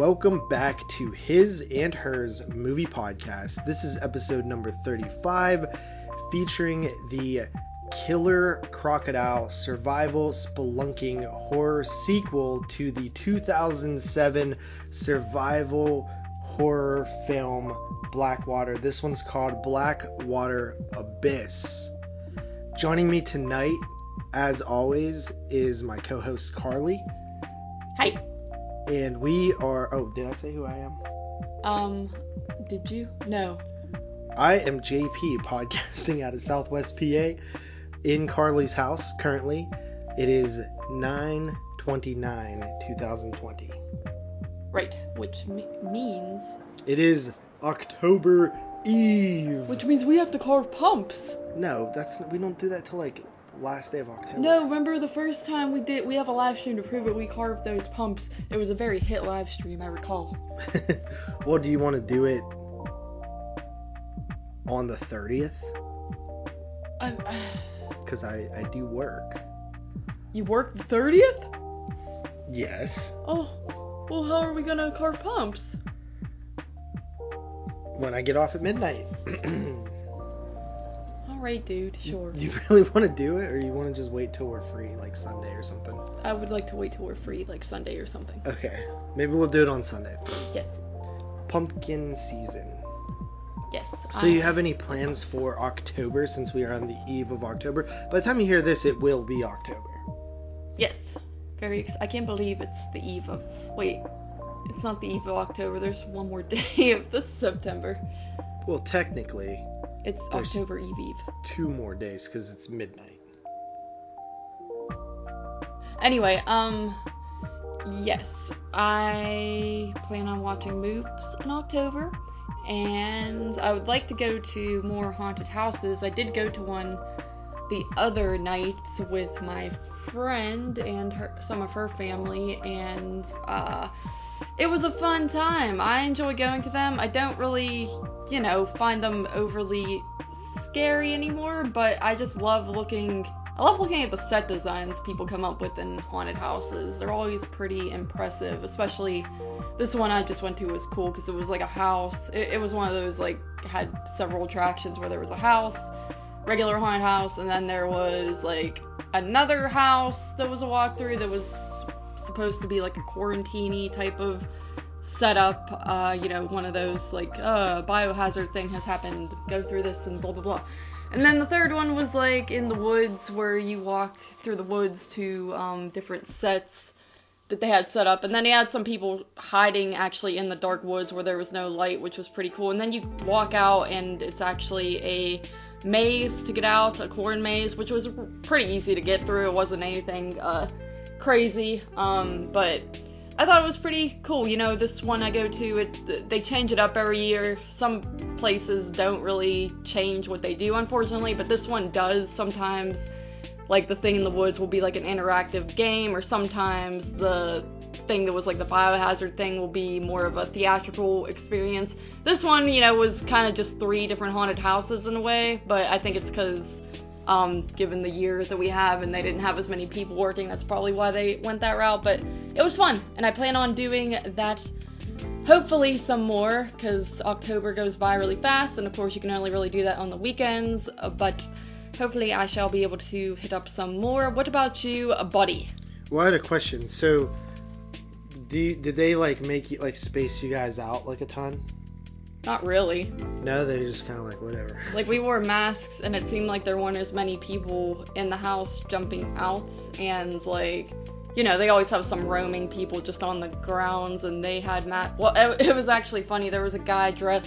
welcome back to His and Hers Movie Podcast. This is episode number 35, featuring the Killer Crocodile Survival Spelunking Horror sequel to the 2007 survival horror film Blackwater. This one's called Blackwater Abyss. Joining me tonight, as always, is my co host Carly. And we are. Oh, did I say who I am? Um, did you? No. I am JP, podcasting out of Southwest PA in Carly's house currently. It is 9 29 2020. Right, which me- means. It is October Eve. Which means we have to carve pumps. No, that's we don't do that till like last day of October. No, remember the first time we did? We have a live stream to prove it. We carved those pumps. It was a very hit live stream, I recall. well, do you want to do it on the 30th? Because um, I, I do work. you work the thirtieth? Yes. Oh, well, how are we gonna carve pumps? When I get off at midnight. Right, dude. Sure. Do you really want to do it, or you want to just wait till we're free, like Sunday or something? I would like to wait till we're free, like Sunday or something. Okay, maybe we'll do it on Sunday. Yes. Pumpkin season. Yes. So, you have any plans for October since we are on the eve of October? By the time you hear this, it will be October. Yes. Very. Ex- I can't believe it's the eve of. Wait. It's not the eve of October. There's one more day of this September. Well, technically, It's There's- October Eve Eve. two more days because it's midnight. Anyway, um, yes, I plan on watching Moops in October, and I would like to go to more haunted houses. I did go to one the other night with my friend and her, some of her family, and uh, it was a fun time. I enjoy going to them. I don't really, you know, find them overly scary anymore, but I just love looking. I love looking at the set designs people come up with in haunted houses. They're always pretty impressive, especially this one I just went to was cool because it was like a house. It, it was one of those like had several attractions where there was a house, regular haunted house, and then there was like another house that was a walkthrough that was supposed to be like a quarantini type of setup. Uh, you know, one of those like uh, biohazard thing has happened. Go through this and blah blah blah. And then the third one was like in the woods where you walk through the woods to um, different sets that they had set up. And then they had some people hiding actually in the dark woods where there was no light, which was pretty cool. And then you walk out and it's actually a maze to get out, a corn maze, which was pretty easy to get through. It wasn't anything uh, crazy, um, but I thought it was pretty cool. You know, this one I go to, it they change it up every year. Some places don't really change what they do, unfortunately, but this one does sometimes. Like the thing in the woods will be like an interactive game, or sometimes the thing that was like the biohazard thing will be more of a theatrical experience. This one, you know, was kind of just three different haunted houses in a way, but I think it's because um, given the years that we have and they didn't have as many people working, that's probably why they went that route. But it was fun, and I plan on doing that. Hopefully, some more because October goes by really fast, and of course, you can only really do that on the weekends. But hopefully, I shall be able to hit up some more. What about you, buddy? Well, I had a question. So, do you, did they like make you like space you guys out like a ton? Not really. No, they just kind of like whatever. Like we wore masks, and it seemed like there weren't as many people in the house jumping out, and like, you know, they always have some roaming people just on the grounds, and they had mat. Well, it, it was actually funny. There was a guy dressed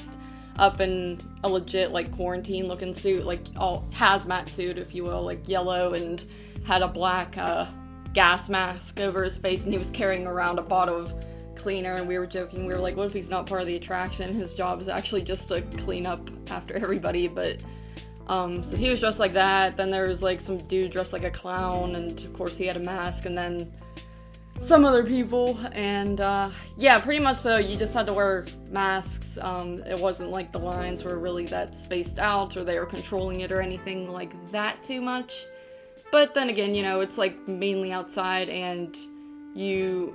up in a legit like quarantine looking suit, like all hazmat suit, if you will, like yellow, and had a black uh, gas mask over his face, and he was carrying around a bottle of cleaner and we were joking we were like what if he's not part of the attraction? His job is actually just to clean up after everybody but um so he was dressed like that. Then there was like some dude dressed like a clown and of course he had a mask and then some other people and uh yeah pretty much so you just had to wear masks. Um it wasn't like the lines were really that spaced out or they were controlling it or anything like that too much. But then again you know it's like mainly outside and you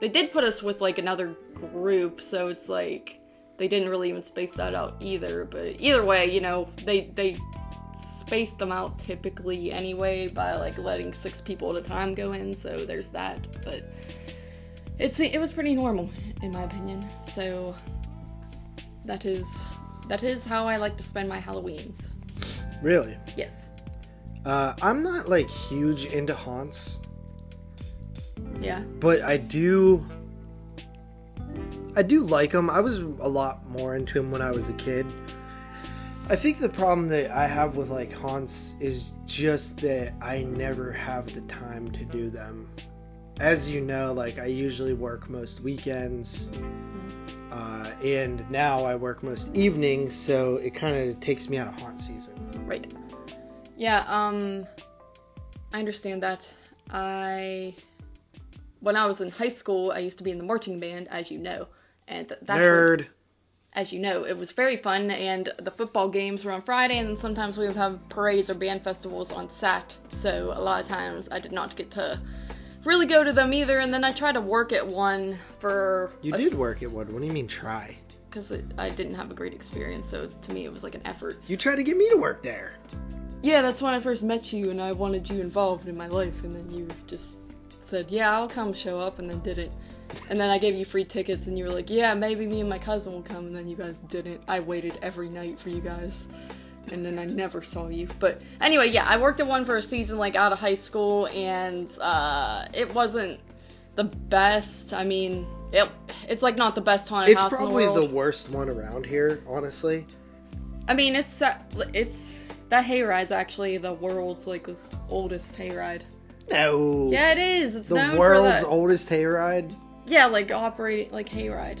they did put us with like another group, so it's like they didn't really even space that out either. But either way, you know, they they spaced them out typically anyway by like letting six people at a time go in. So there's that. But it's it was pretty normal in my opinion. So that is that is how I like to spend my Halloweens. Really? Yes. Uh, I'm not like huge into haunts, Yeah. but I do. I do like him. I was a lot more into him when I was a kid. I think the problem that I have with like haunts is just that I never have the time to do them. As you know, like I usually work most weekends, uh, and now I work most evenings, so it kind of takes me out of haunt season. Right. Yeah, um I understand that. I when I was in high school, I used to be in the marching band, as you know. And th- that's what- as you know, it was very fun and the football games were on Friday and sometimes we would have parades or band festivals on Sat. So a lot of times I did not get to really go to them either and then I tried to work at one for You did work at one. What do you mean try? because I didn't have a great experience. So to me, it was like an effort. You tried to get me to work there. Yeah, that's when I first met you, and I wanted you involved in my life, and then you just said, "Yeah, I'll come show up," and then didn't. And then I gave you free tickets, and you were like, "Yeah, maybe me and my cousin will come," and then you guys didn't. I waited every night for you guys, and then I never saw you. But anyway, yeah, I worked at one for a season, like out of high school, and uh, it wasn't the best. I mean, it it's like not the best haunted It's house in the probably world. the worst one around here, honestly. I mean, it's that it's that hayride's actually the world's like oldest hayride. No. Yeah, it is. It's The world's oldest hayride. Yeah, like operating like hayride.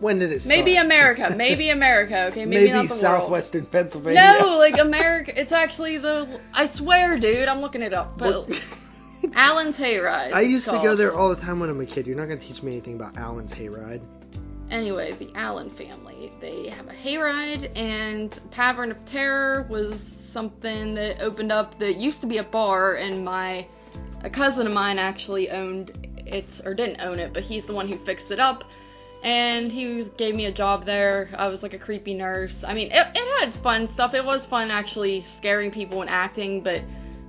When did it start? Maybe America. Maybe America. Okay, maybe, not the world. southwestern Pennsylvania. No, like America. It's actually the. I swear, dude. I'm looking it up. But Allen's hayride. I used to go there all the time when I'm a kid. You're not gonna teach me anything about Allen's hayride. Anyway, the Allen family. They have a hayride, and Tavern of Terror was something that opened up that used to be a bar, and my a cousin of mine actually owned it, or didn't own it, but he's the one who fixed it up. And he gave me a job there. I was like a creepy nurse. I mean, it, it had fun stuff. It was fun actually scaring people and acting, but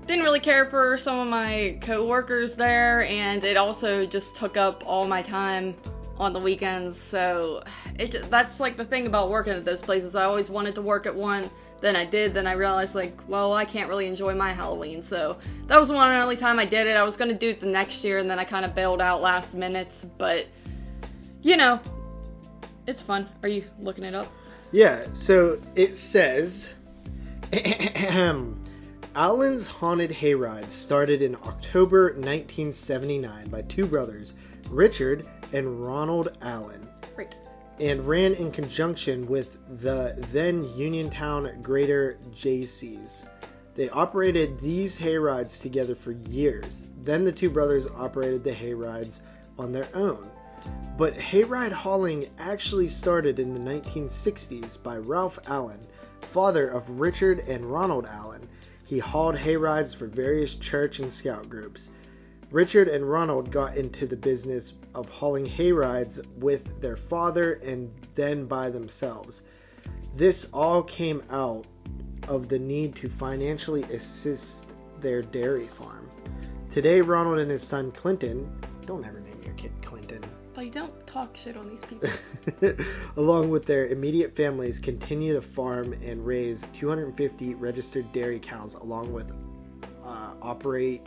didn't really care for some of my coworkers there, and it also just took up all my time on the weekends. So it ju- that's like the thing about working at those places. I always wanted to work at one, then I did, then I realized like, well, I can't really enjoy my Halloween. So that was the one and only time I did it. I was gonna do it the next year, and then I kind of bailed out last minute. But you know, it's fun. Are you looking it up? Yeah, so it says Allen's Haunted Hayride started in October 1979 by two brothers, Richard and Ronald Allen. And ran in conjunction with the then Uniontown Greater Jaycees. They operated these hayrides together for years. Then the two brothers operated the hayrides on their own. But hayride hauling actually started in the 1960s by Ralph Allen, father of Richard and Ronald Allen. He hauled hayrides for various church and scout groups. Richard and Ronald got into the business of hauling hayrides with their father and then by themselves. This all came out of the need to financially assist their dairy farm. Today, Ronald and his son Clinton, don't ever name your kid Clinton, But you don't talk shit on these people. along with their immediate families, continue to farm and raise 250 registered dairy cows, along with uh, operate.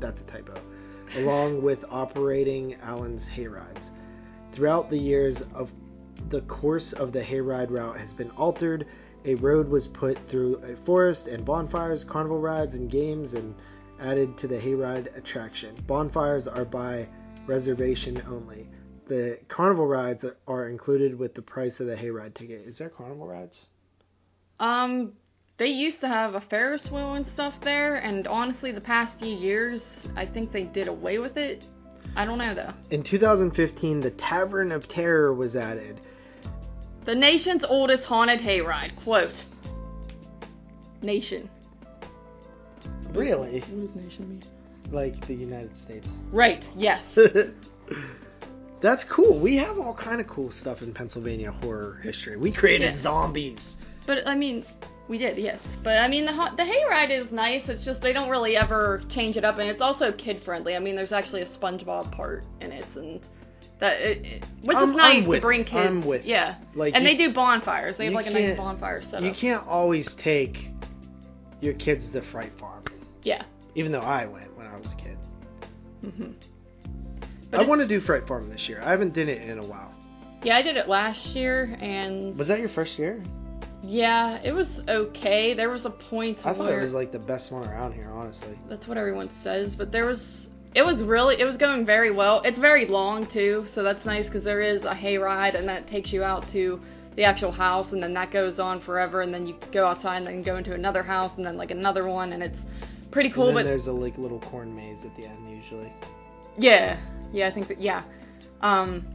That's a typo. Along with operating Allen's hayrides. Throughout the years of the course of the hayride route has been altered. A road was put through a forest and bonfires, carnival rides, and games, and added to the hayride attraction. Bonfires are by reservation only. The carnival rides are- are included with the price of the hayride ticket. Is there carnival rides? Um, they used to have a Ferris wheel and stuff there, and honestly, the past few years, I think they did away with it. I don't know though. In 2015, the Tavern of Terror was added. The nation's oldest haunted hayride. Quote. Nation. Really? What does nation mean? like the United States. Right. Yes. That's cool. We have all kind of cool stuff in Pennsylvania horror history. We created Yeah. zombies. But I mean, we did, yes. But I mean, the ho- the hayride is nice. It's just they don't really ever change it up, and it's also kid friendly. I mean, there's actually a SpongeBob part in it, and that it, it, which I'm- is nice I'm to bring kids. I'm with- yeah, Like and you, they do bonfires. They have like a nice bonfire setup. you can't always take your kids to Fright Farm. Yeah. Even though I went when I was a kid. hmm I want to do Fright Farm this year. I haven't done it in a while. Yeah, I did it last year, and Was that your first year? Yeah, it was okay. There was a point I thought it was like the best one around here, honestly. that's what everyone says, but there was it was really it was going very well. It's very long too, so that's nice because there is a hayride and that takes you out to the actual house, and then that goes on forever, and then you go outside and then go into another house, and then like another one, and it's pretty cool. and then But there's a like little corn maze at the end usually. yeah, yeah, I think that yeah. Um,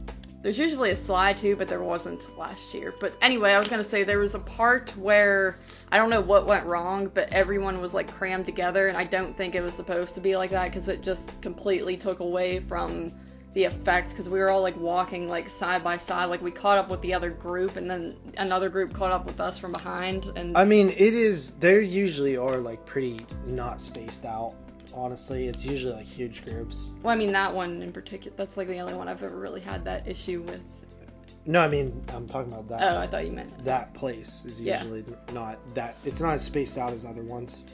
there's usually a slide too, but there wasn't last year. But anyway, I was gonna say there was a part where I don't know what went wrong, but everyone was like crammed together, and I don't think it was supposed to be like that because it just completely took away from the effect because we were all like walking like side by side, like we caught up with the other group, and then another group caught up with us from behind, and I mean, it is. They usually are like pretty not spaced out. Honestly, it's usually like huge groups. well, I mean that one in particular, that's like the only one I've ever really had that issue with. No, I mean I'm talking about that. Oh, I thought you meant that place is Yeah. usually not that it's not as spaced out as other ones.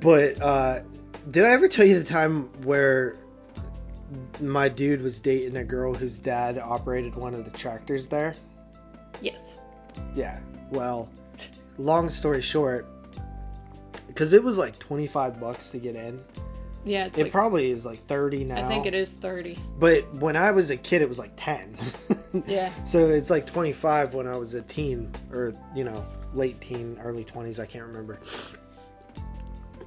But uh did I ever tell you the time where my dude was dating a girl whose dad operated one of the tractors there? yes. Yeah. Well, long story short, because it was like 25 bucks to get in. Yeah, It like, probably is like 30 now. I think it is 30. But when I was a kid, it was like 10. Yeah. So it's like 25 when I was a teen, or, you know, late teen, early 20s, I can't remember.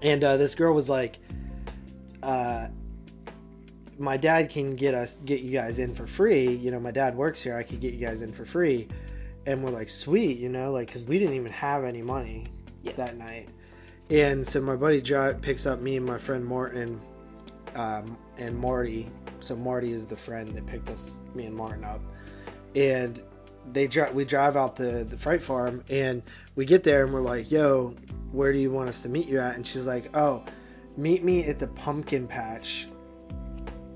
And uh, this girl was like, uh, my dad can get us, get you guys in for free. You know, my dad works here. I could get you guys in for free. And we're like, sweet, you know, like, because we didn't even have any money Yeah. that night. And so my buddy drive, picks up me and my friend Martin um, and Marty. So Marty is the friend that picked us, me and Martin up. And they drive, we drive out to the Fright Farm, and we get there, and we're like, "Yo, where do you want us to meet you at?" And she's like, "Oh, meet me at the pumpkin patch."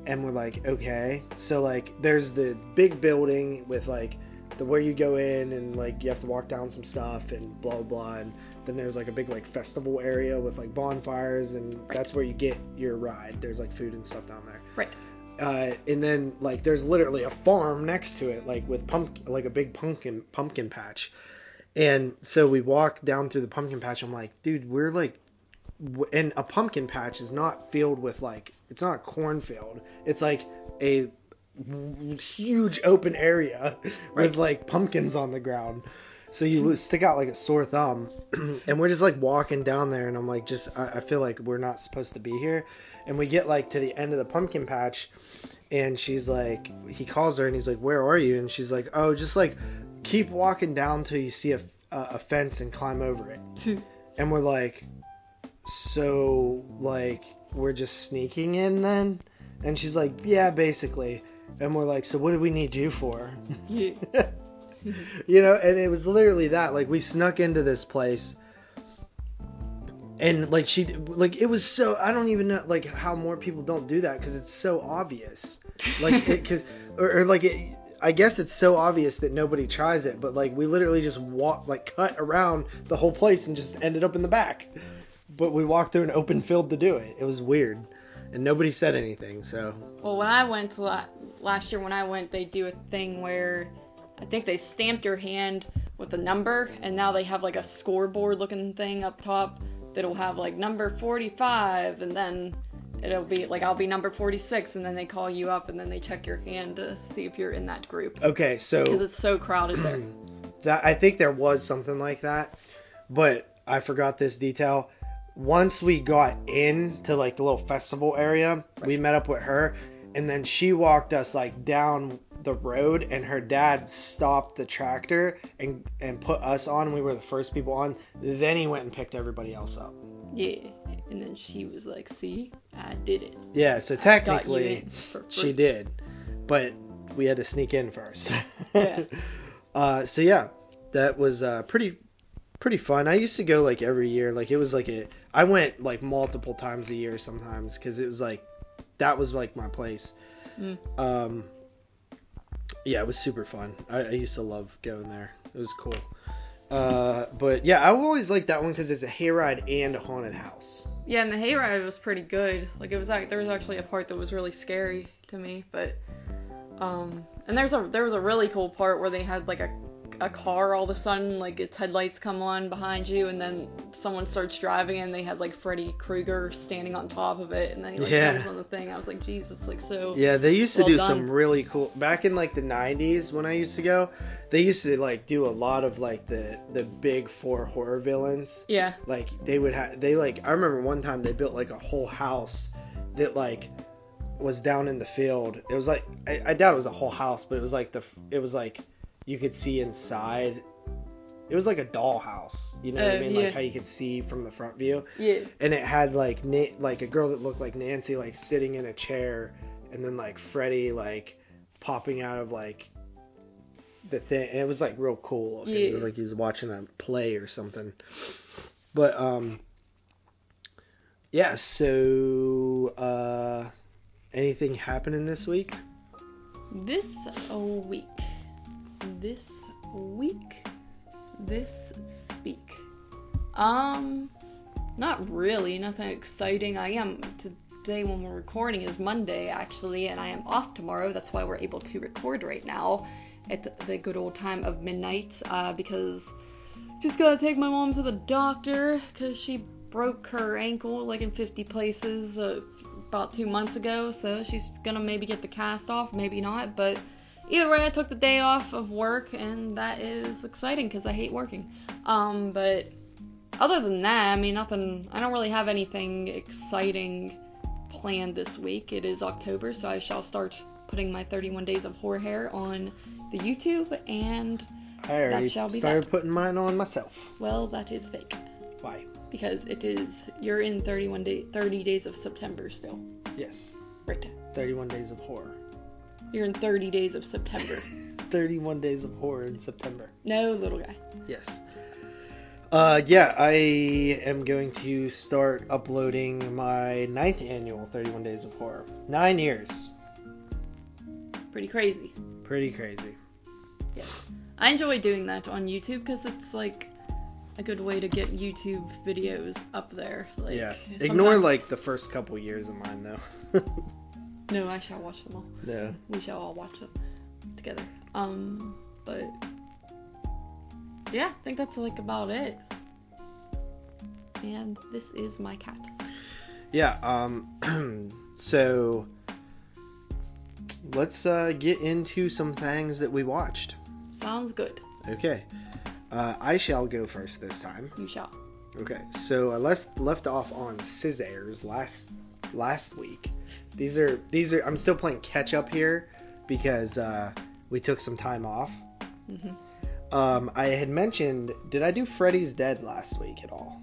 And we're like, "Okay." So like, there's the big building with like the where you go in, and like you have to walk down some stuff, and blah blah. And then there's like a big like festival area with like bonfires, and that's where you get your ride. There's like food and stuff down there Right. uh, and then like there's literally a farm next to it, like with pump, like a big pumpkin pumpkin patch. And so we walk down through the pumpkin patch. I'm like, dude, we're like, w- and a pumpkin patch is not filled with like, it's not a cornfield. It's like a huge open area Right. with like pumpkins on the ground. So you stick out like a sore thumb, and we're just like walking down there, and I'm like, just I, I feel like we're not supposed to be here. And we get like to the end of the pumpkin patch, and she's like, he calls her, and he's like, where are you? And she's like, oh, just like keep walking down till you see a, a, a fence and climb over it. And we're like, so like we're just sneaking in then? And she's like, yeah, basically. And we're like, so what do we need you for? Yeah. you know, and it was literally that. Like we snuck into this place, and like she, like it was so. I don't even know like how more people don't do that because it's so obvious. Like it, cause, or, or like it. I guess it's so obvious that nobody tries it, but like we literally just walk, like cut around the whole place and just ended up in the back. But we walked through an open field to do it. It was weird, and nobody said anything. So Well, when I went la- last year, when I went, they do a thing where I think they stamped your hand with a number, and now they have like a scoreboard looking thing up top that'll have like number 45, and then it'll be like I'll be number 46, and then they call you up, and then they check your hand to see if you're in that group okay, so because it's so crowded there. that I think there was something like that, but I forgot this detail. Once we got into like the little festival area, we met up with her, and then she walked us like down the road, and her dad stopped the tractor and and put us on. We were the first people on. Then he went and picked everybody else up. Yeah, And then she was like, "See, I did it. Yeah, so technically she did, but we had to sneak in first. Yeah. uh, so yeah, that was uh, pretty pretty fun. I used to go like every year. Like it was like a I went like multiple times a year sometimes because it was like that was like my place. Mm. Um, yeah, it was super fun. I, I used to love going there. It was cool. Uh, but yeah, I always liked that one because it's a hayride and a haunted house. Yeah, and the hayride was pretty good. Like it was like there was actually a part that was really scary to me, but um, and there's a there was a really cool part where they had like a a car all of a sudden like its headlights come on behind you, and then someone starts driving and they had like Freddy Krueger standing on top of it, and then he like Yeah. jumps on the thing. I was like, Jesus, like so. Yeah, they used to Well do done. some really cool back in like the '90s when I used to go. They used to like do a lot of like the the big four horror villains. Yeah. Like they would have they like I remember one time they built like a whole house that like was down in the field. It was like I, I doubt it was a whole house, but it was like the it was like you could see inside. It was like a dollhouse, you know what I Uh, mean? yeah. Like how you could see from the front view Yeah. and it had like Na- like a girl that looked like Nancy like sitting in a chair, and then like Freddy like popping out of like the thing. And it was like real cool. looking. It was Yeah. like he was watching a play or something. But um, yeah. So uh, anything happening this week? This week. This week. This speak. Um, not really. Nothing exciting. I am today when we're recording is Monday actually, and I am off tomorrow. That's why we're able to record right now at the good old time of midnight. Uh, because just gotta take my mom to the doctor because she broke her ankle like in 50 places uh, about two months ago. So she's gonna maybe get the cast off, maybe not. But either way, I took the day off of work, and that is exciting because I hate working. Um, but other than that, I mean, nothing. I don't really have anything exciting planned this week. It is October, so I shall start putting my 31 days of horror hair on the YouTube, and I already shall be started that. putting mine on myself. well, that is fake Why? because it is you're in 31 day 30 days of September still. Yes. Right. 31 days of horror. You're in 30 days of September. 31 days of horror in September. No, little guy. Yes. Uh, yeah, I am going to start uploading my ninth annual 31 Days of Horror. Nine years. Pretty crazy. Pretty crazy. Yes. I enjoy doing that on YouTube because it's like a good way to get YouTube videos up there. Like, yeah. Ignore like the first couple years of mine though. No, I shall watch them all. Yeah. We shall all watch them together. Um, but yeah, I think that's like about it. And this is my cat. Yeah. Um. so let's uh, get into some things that we watched. Sounds good. Okay. Uh, I shall go first this time. You shall. Okay, so I left left off on Scissors last last week. These are these are I'm still playing catch up here because uh, we took some time off. hmm Um, I had mentioned, did I do Freddy's Dead last week at all?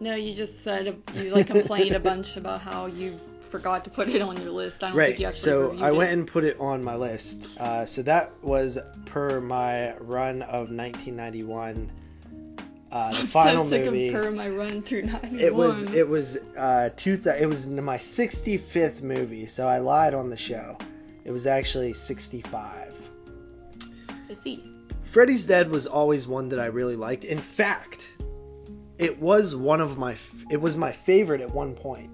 No, you just said you like complained a bunch about how you forgot to put it on your list. I don't Right. think you actually So I it. went and put it on my list. Uh, so that was per my run of 1991. Uh, the I'm final so sick movie. of per my run through 91. It was it was uh two th- it was my 65th movie, so I lied on the show. It was actually 65. I see. Freddy's Dead was always one that I really liked. In fact, it was one of my f- it was my favorite at one point.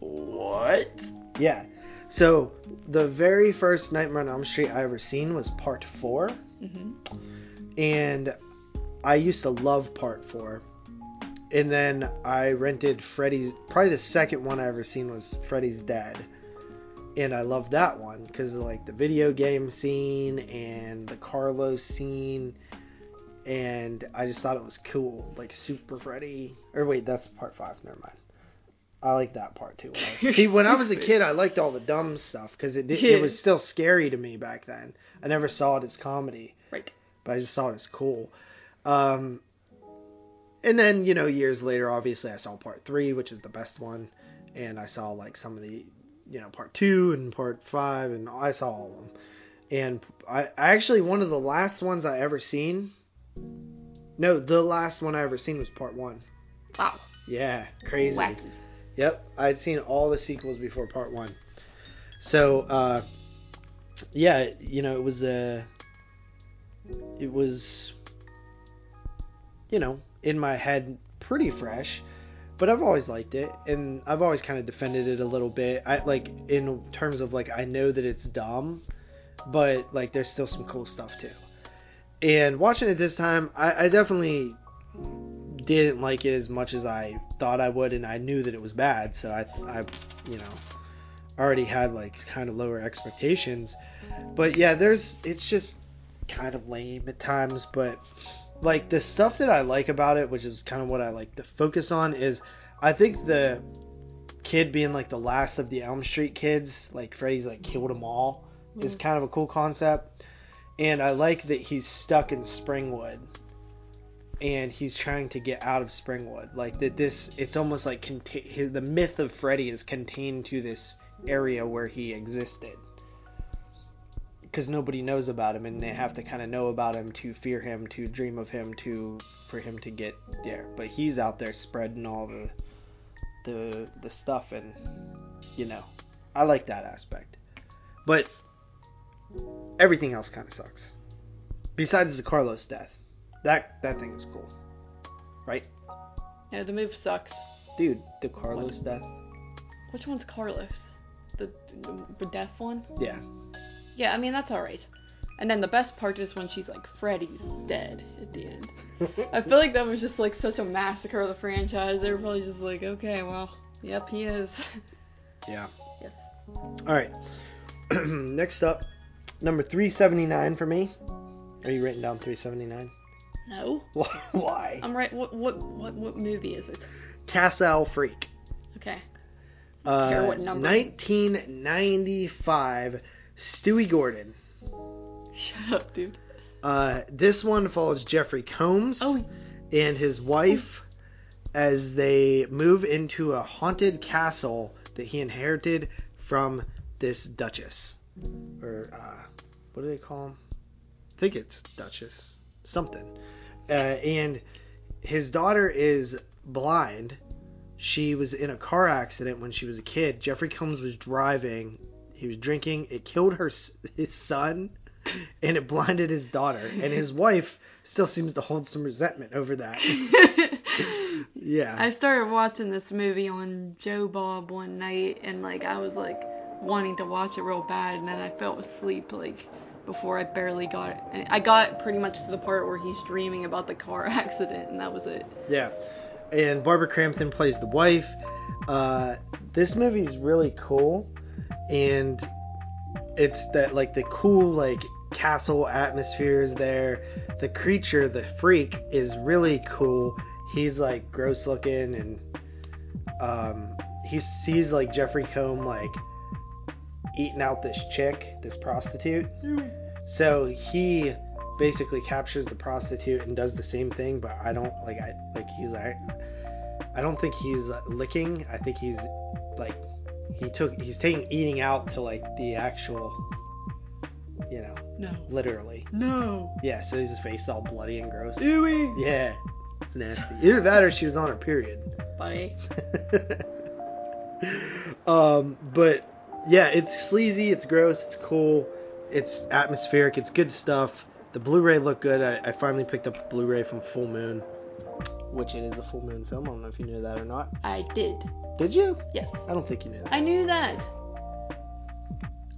What? Yeah. So the very first Nightmare on Elm Street I ever seen was part 4 hmm and I used to love part four. And then I rented Freddy's. Probably the second one I ever seen was Freddy's Dead, and I loved that one because of like the video game scene and the Carlos scene, and I just thought it was cool, like Super Freddy. Or wait, that's part five. Never mind. I like that part too. See, when I was a kid, I liked all the dumb stuff because it did, it was still scary to me back then. I never saw it as comedy Right. but I just saw it as cool. Um, and then you know years later, obviously I saw part three, which is the best one, and I saw like some of the you know part two and part five, and I saw all of them. And I, I actually one of the last ones I ever seen. No, the last one I ever seen was part one. Wow. Yeah, crazy. Wacky. Yep, I'd seen all the sequels before part one. So, uh, yeah, you know, it was uh, it was, you know, in my head pretty fresh, but I've always liked it, and I've always kind of defended it a little bit. I like in terms of like I know that it's dumb, but like there's still some cool stuff too. And watching it this time, I, I definitely didn't like it as much as I thought I would, and I knew that it was bad, so I, I, you know, already had like kind of lower expectations. But yeah, there's it's just kind of lame at times, but like the stuff that I like about it, which is kind of what I like to focus on, is I think the kid being like the last of the Elm Street kids, like Freddy's like killed them all, is Mhm. kind of a cool concept. And I like that he's stuck in Springwood and he's trying to get out of Springwood. Like that, this it's almost like conta- his, the myth of Freddy is contained to this area where he existed, because nobody knows about him, and they have to kind of know about him to fear him, to dream of him, to for him to get there. But he's out there spreading all the the the stuff, and you know, I like that aspect. But everything else kind of sucks. Besides the Carlos death. That that thing is cool. Right? yeah the move sucks. Dude, the Carlos death. Which one's Carlos? The, the death one? Yeah. Yeah, I mean that's alright. And then the best part is when she's like, Freddy's dead at the end. I feel like that was just like such a massacre of the franchise. They were probably just like, okay, well, yep, he is. yeah. yes. Alright. Next up, number 379 for me. Are you writing down 379? No, Why? I'm right. What what what what movie is it? Castle Freak. Okay. Uh, Care what number? 1995. Stewie Gordon. Shut up, dude. Uh, this one follows Jeffrey Combs Oh, and his wife as they move into a haunted castle that he inherited from this duchess. Or, uh, what do they call him? I think it's duchess. Something. Uh, and his daughter is blind. She was in a car accident when she was a kid. Jeffrey Combs was driving. He was drinking. It killed her his son, and it blinded his daughter. And his wife still seems to hold some resentment over that. Yeah. I started watching this movie on Joe Bob one night, and like I was like wanting to watch it real bad, and then I fell asleep like before I barely got it. And I got pretty much to the part where he's dreaming about the car accident, and that was it. Yeah. And Barbara Crampton plays the wife. Uh, this movie is really cool, and it's that like the cool like castle atmosphere is there. The creature, the freak, is really cool. He's like gross looking, and um, he sees like Jeffrey Combe like eating out this chick, this prostitute. So he basically captures the prostitute and does the same thing, but I don't like I like he's I I don't think he's uh, licking. I think he's like he took he's taking eating out to like the actual you know, No. literally. No. Yeah, so his face all bloody and gross. Ewy. Yeah. It's nasty. Either that or she was on her period. Buddy. um, but yeah, it's sleazy, it's gross, it's cool, it's atmospheric, it's good stuff. The Blu-ray looked good. I, I finally picked up the Blu-ray from Full Moon, which it is a Full Moon film. I don't know if you knew that or not. I did. Did you? Yes. I don't think you knew that. I knew that.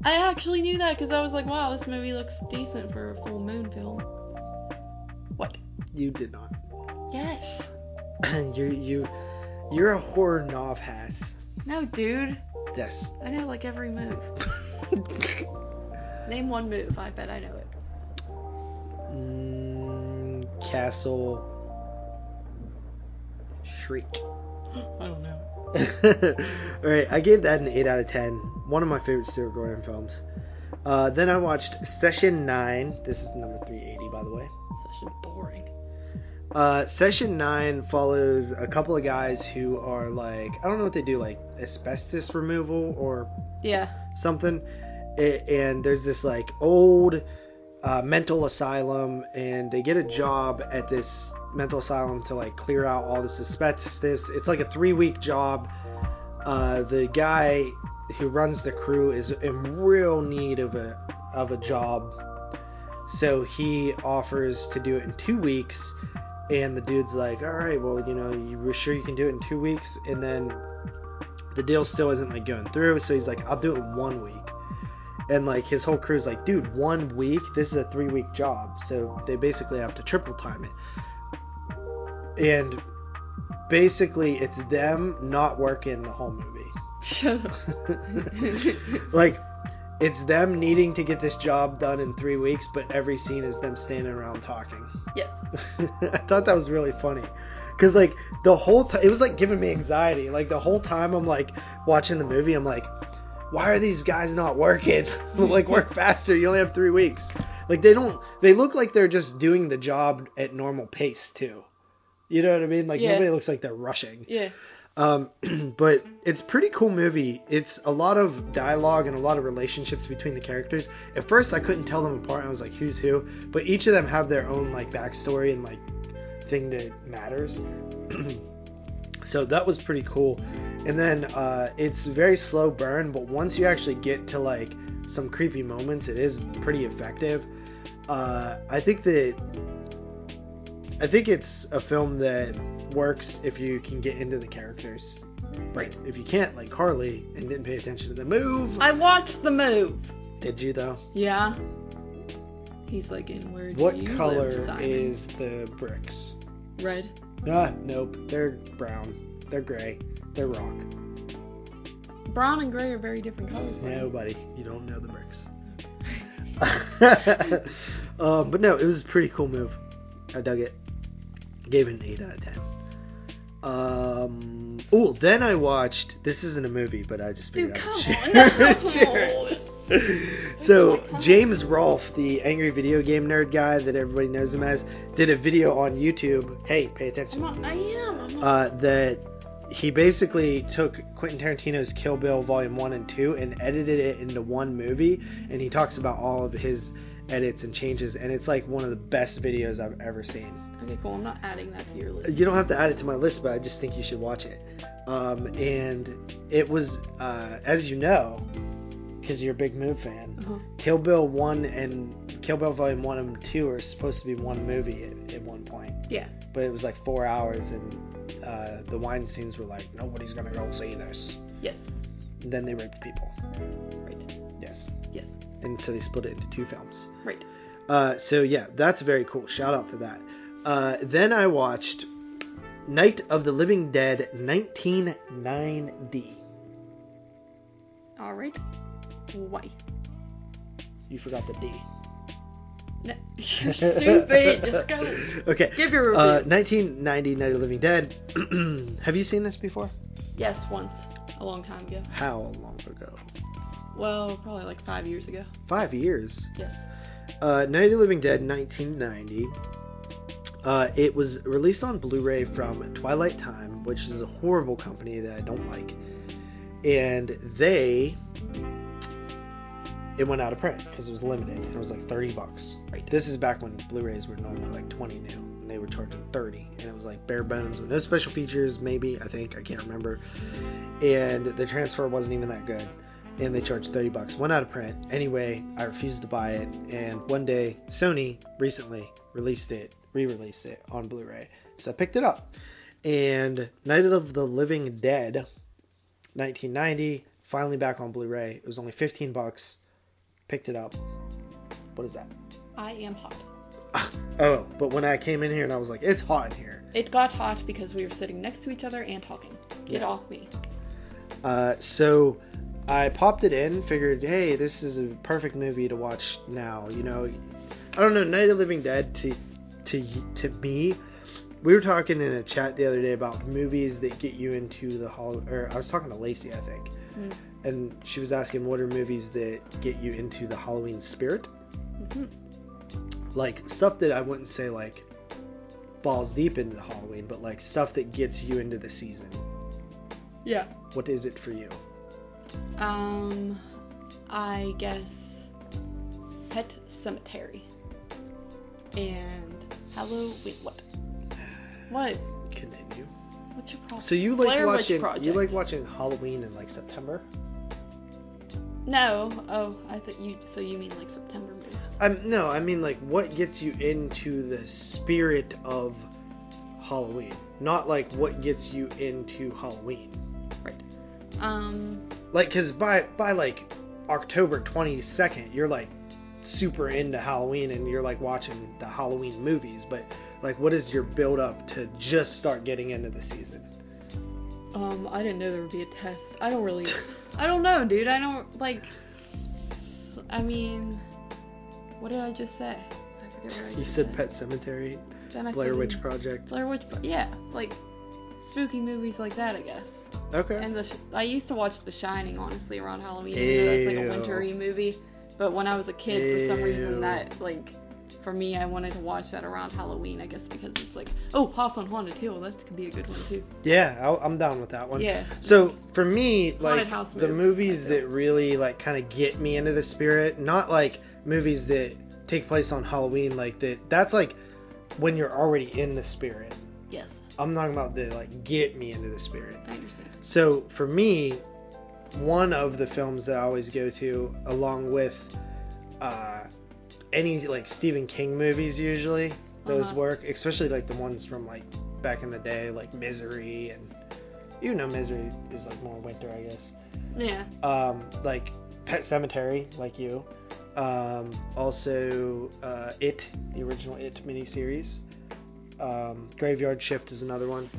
I actually knew that because I was like, wow, this movie looks decent for a full moon film. What? You did not. Yes. you you you're a horror novice. No, dude. Yes. I know like every move. Name one move. I bet I know it. mm, Castle Shriek. I don't know. Alright, I gave that an 8 out of 10. One of my favorite Stuart Gordon films. Uh, then I watched Session 9. This is number 380, by the way. A boring. Uh, session nine follows a couple of guys who are like I don't know what they do, like asbestos removal or Yeah. something. And there's this like old uh, mental asylum, and they get a job at this mental asylum to like clear out all the asbestos. this. It's like a three week job. Uh, the guy who runs the crew is in real need of a of a job, so he offers to do it in two weeks. And the dude's like, "All right, well, you know, you sure you can do it in two weeks?" And then the deal still isn't like going through, so he's like, "I'll do it in one week." And like his whole crew's like, "Dude, one week? This is a three week job, so they basically have to triple time it." And basically, it's them not working the whole movie. Shut up. like it's them needing to get this job done in three weeks, but every scene is them standing around talking. Yeah. I thought that was really funny. Cause like the whole time, it was like giving me anxiety. Like the whole time I'm like watching the movie, I'm like, why are these guys not working? like work faster. You only have three weeks. Like they don't. They look like they're just doing the job at normal pace too. You know what I mean? Like Yeah. nobody looks like they're rushing. Yeah. Um, but it's a pretty cool movie. It's a lot of dialogue and a lot of relationships between the characters. At first, I couldn't tell them apart. I was like, who's who? But each of them have their own like backstory and like thing that matters. so that was pretty cool. And then uh, it's very slow burn, but once you actually get to like some creepy moments, it is pretty effective. Uh, I think that I think it's a film that works if you can get into the characters. But if you can't, like Carly, and didn't pay attention to the move, I watched the move. did you though? Yeah. He's like in where What color live, is the bricks? red? Ah, nope. They're brown. They're gray. They're rock. Brown and gray are very different colors. No, buddy, you don't know the bricks. um, but no, it was a pretty cool move. I dug it. Gave it an eight out of ten. Um. Oh, then I watched. This isn't a movie, but I just Dude, figured come on. share it. No. so James Rolfe, the angry video game nerd guy that everybody knows him as, did a video on YouTube. Hey, pay I'm attention. not, I am. I'm not. Uh, that he basically took Quentin Tarantino's Kill Bill Volume One and Two and edited it into one movie, and he talks about all of his edits and changes, and it's like one of the best videos I've ever seen. Okay, cool. I'm not adding that to your list. You don't have to add it to my list, but I just think you should watch it. Um, and it was, uh, as you know, because you're a big move fan, Uh-huh. Kill Bill 1 and Kill Bill Volume 1 and 2 are supposed to be one movie at, at one point. Yeah. But it was like four hours, and uh, the Weinsteins were like, nobody's gonna go see this. Yes. And then they raped people. Right. Yes. Yes. And so they split it into two films. Right. Uh, so yeah, that's very cool. Shout out for that. Uh, then I watched Night of the Living Dead 199D. All right. Why? You forgot the D. No, you're stupid. Just go. Okay. Give your review. Uh, 1990 Night of the Living Dead. Have you seen this before? yes, once. A long time ago. How long ago? Well, probably like five years ago. Five years. Yes. Uh, Night of the Living Dead 1990. Uh, it was released on Blu-ray from Twilight Time, which is a horrible company that I don't like. And they, it went out of print because it was limited. It was like 30 bucks. Right. This is back when Blu-rays were normally like 20 new, and they were charging 30, and it was like bare bones with no special features. Maybe I think I can't remember. And the transfer wasn't even that good, and they charged 30 bucks. Went out of print. Anyway, I refused to buy it, and one day Sony recently released it, re-released it on Blu-ray, so I picked it up. And Night of the Living Dead, 1990, finally back on Blu-ray. It was only 15 bucks. Picked it up. What is that? I am hot. Oh, but when I came in here and I was like, it's hot in here. It got hot because we were sitting next to each other and talking. Get Yeah. off me. Uh, so I popped it in, figured, hey, this is a perfect movie to watch now. You know, I don't know, Night of the Living Dead to to to me. We were talking in a chat the other day about movies that get you into the hall. Or I was talking to Lacey, I think, Mm. and she was asking what are movies that get you into the Halloween spirit. Mhm. like stuff that I wouldn't say like balls deep into the Halloween, but like stuff that gets you into the season. Yeah. What is it for you? Um, I guess Pet Sematary and Hello. Wait, what? What? Continue. What's your problem? So you like Blair Witch watching you Project. like watching Halloween in like September? No. Oh, I thought you. So you mean like September movies? Um, no, I mean like what gets you into the spirit of Halloween, not like what gets you into Halloween. Right. Um. Like, cause by by like October twenty second, you're like super into Halloween and you're like watching the Halloween movies. But like, what is your build up to just start getting into the season? Um. I didn't know there would be a test. I don't really. I don't know, dude. I don't like. I mean, what did I just say? I forget what I You just said Pet Sematary, Then I Blair Witch Project. Blair Witch. Yeah, like spooky movies like that, I guess. Okay. And the sh- I used to watch The Shining honestly around Halloween. Though it's like a Ew. wintry movie, but when I was a kid, for some reason that like. For me, I wanted to watch that around Halloween, I guess, because it's like, oh, House on Haunted Hill, that could be a good one too. Yeah, I'll, I'm down with that one. Yeah. So for me, like the movies I that really like kind of get me into the spirit, not like movies that take place on Halloween, like that. That's like when you're already in the spirit. Yes, I'm talking about the like get me into the spirit. I understand. So for me, one of the films that I always go to, along with uh, any like Stephen King movies, usually those Uh-huh. work, especially like the ones from like back in the day, like Misery and even though Misery is like more winter, I guess. Yeah. Um, like Pet Sematary, like you. Um, also, uh, It, the original It miniseries. Um, Graveyard Shift is another one.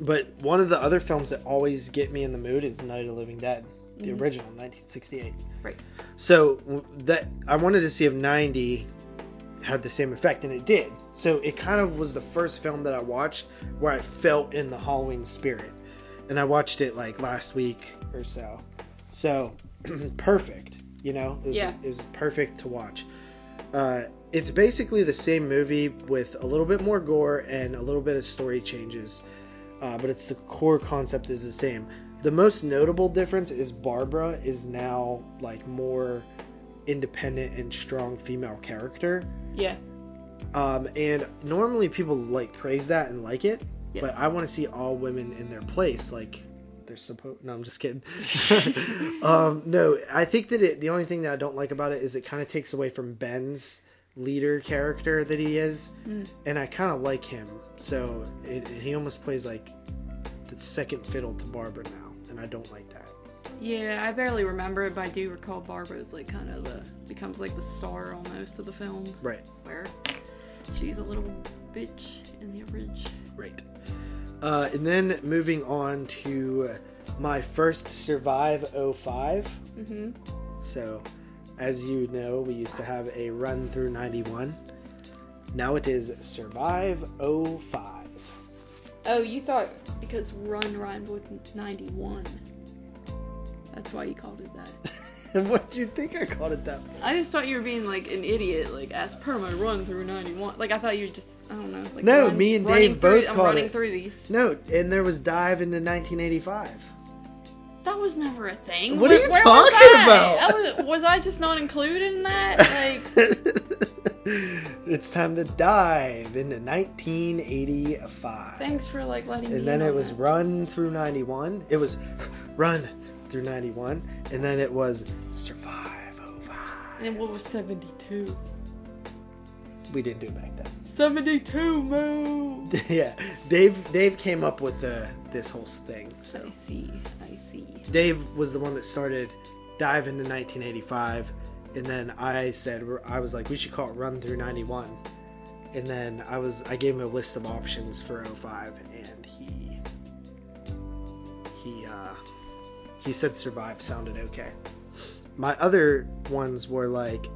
But one of the other films that always get me in the mood is Night of the Living Dead, the Mhm. original, 1968. Right. So that I wanted to see if 90 had the same effect, and it did. So it kind of was the first film that I watched where I felt in the Halloween spirit, and I watched it like last week or so. So perfect, you know. It was, Yeah. It was perfect to watch. Uh, it's basically the same movie with a little bit more gore and a little bit of story changes, uh, but it's the core concept is the same. The most notable difference is Barbara is now like more independent and strong female character. Yeah. Um, and normally people like praise that and like it, Yeah. but I want to see all women in their place, like they're supposed. No, I'm just kidding. um, no, I think that it. The only thing that I don't like about it is it kind of takes away from Ben's leader character that he is, Mm. and I kind of like him. So it, he almost plays like the second fiddle to Barbara now, and I don't like that. Yeah, I barely remember it, but I do recall Barbara is like kind of the becomes like the star almost of the film, Right. where she's a little bitch in the bridge. Right. Uh, and then moving on to my first Survive 05. Mhm. So, as you know, we used to have a run through 91. Now it is Survive 05. Oh, you thought because Run rhymed with 91. That's why you called it that. What do you think I called it that? for? I just thought you were being like an idiot, like as per my run through 91. Like I thought you were just, I don't know. Like No, run- me and Dave through- both I'm called running it. through these. No, and there was Dive into 1985. That was never a thing. What are you where talking I? about? I was, was I just not included in that? Like, it's time to dive into 1985. thanks for like letting me. and then it was that. run through 91 it was run through 91 and then it was survive 05 And what was 72? we didn't do it back then 72 move. yeah dave dave came up with the this whole thing so I see. I see. Dave was the one that started dive into 1985 and then i said i was like we should call it run through 91 and then i was i gave him a list of options for 05 and he he uh he said survive sounded okay my other ones were like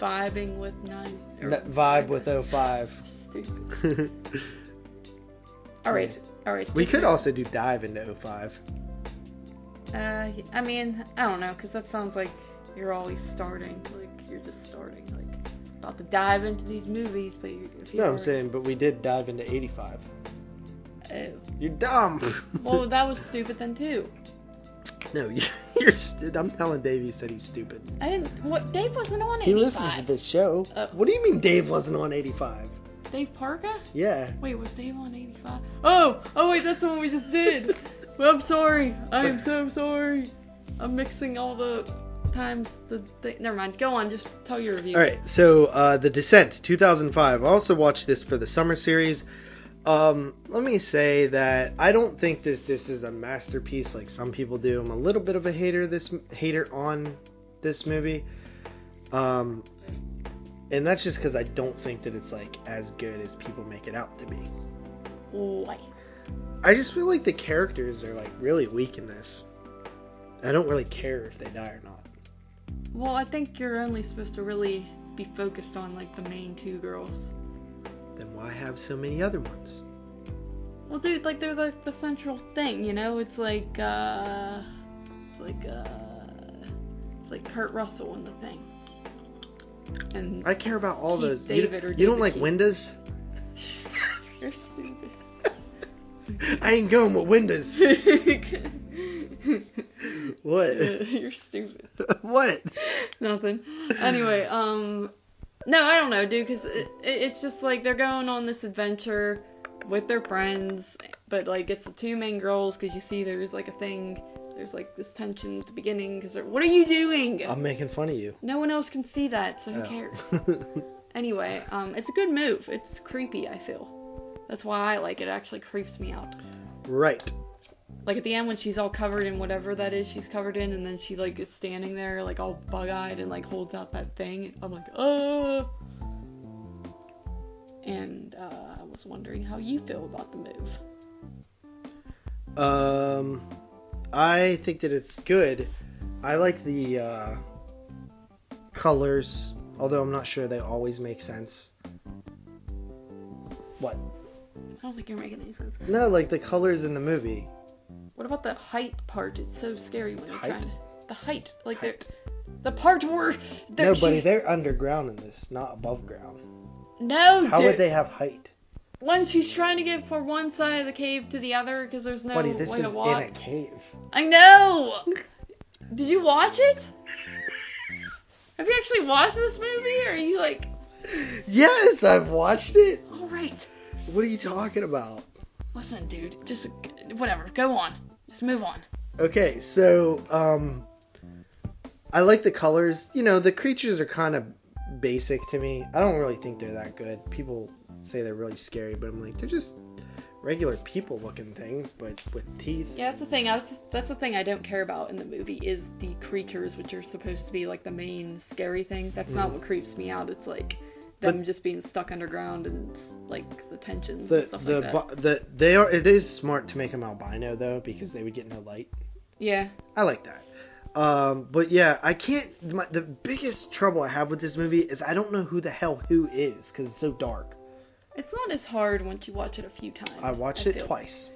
Vibing with nine. vibe with 05 Stupid. All right. We could also do dive into 05 Uh, I mean, I don't know, because that sounds like you're always starting. Like you're just starting. Like about to dive into these movies, but you if you No, I'm saying, but we did dive into 85. Oh. You're dumb. Well, that was stupid then too. no, you- you're. St- I'm telling Dave you said he's stupid. I didn't. What? Dave wasn't on 85. He 85. listens to this show. Uh, what do you mean Dave wasn't on 85? Dave Parka? Yeah. Wait, was Dave on 85? Oh, oh wait, that's the one we just did. well, I'm sorry. I am so sorry. I'm mixing all the times the thing. Never mind. Go on. Just tell your review. All right, so uh, The Descent, 2005. I also watched this for the summer series. Um, let me say that I don't think that this is a masterpiece like some people do. I'm a little bit of a hater this hater on this movie, um, and that's just because I don't think that it's like as good as people make it out to be. Why? I just feel like the characters are like really weak in this. I don't really care if they die or not. Well, I think you're only supposed to really be focused on like the main two girls. Then why have so many other ones? Well, dude, like they're like the central thing, you know? It's like uh, it's like uh, it's like Kurt Russell in the thing. And I care about all those. David you, or you don't like Keith. windows? you're stupid. I ain't going with windows. What? you're stupid. what? Nothing. Anyway, um, no, I don't know, dude, because it, it's just like they're going on this adventure with their friends, but like it's the two main girls because you see there's like a thing, there's like this tension at the beginning because what are you doing? I'm making fun of you. no one else can see that, so who Oh. cares? Anyway, um, it's a good move. It's creepy. I feel. That's why I like it. It actually creeps me out. right. Like at the end when she's all covered in whatever that is she's covered in, and then she like is standing there like all bug-eyed and like holds out that thing. I'm like, oh. And uh, I was wondering how you feel about the move. Um, I think that it's good. I like the uh, colors, although I'm not sure they always make sense. What? I don't think you're making any sense. No, like the colors in the movie. What about the height part? It's so scary when you're Height? trying. The height, like Height. the the part where they're no, buddy, they're underground in this, not above ground. no, How would they have height? When she's trying to get from one side of the cave to the other because there's no buddy, this way is to in a cave. I know. Did you watch it? Have you actually watched this movie, or are you like, Yes, I've watched it. all right? What are you talking about? Listen, dude, just whatever. Go on. Just move on. Okay, so um I like the colors. You know, the creatures are kind of basic to me. I don't really think they're that good. People say they're really scary, but I'm like, they're just regular people looking things, but with teeth. Yeah, that's the thing. I, that's the thing I don't care about in the movie is the creatures, which are supposed to be like the main scary thing. That's not Mhm. what creeps me out. It's like But- them just being stuck underground and like the tensions The and stuff the like that. the they are it is smart to make them albino though because they would get no light. yeah. I like that. Um, but yeah, I can't. My, the biggest trouble I have with this movie is I don't know who the hell who is because it's so dark. It's not as hard once you watch it a few times. I watched I it feel. twice.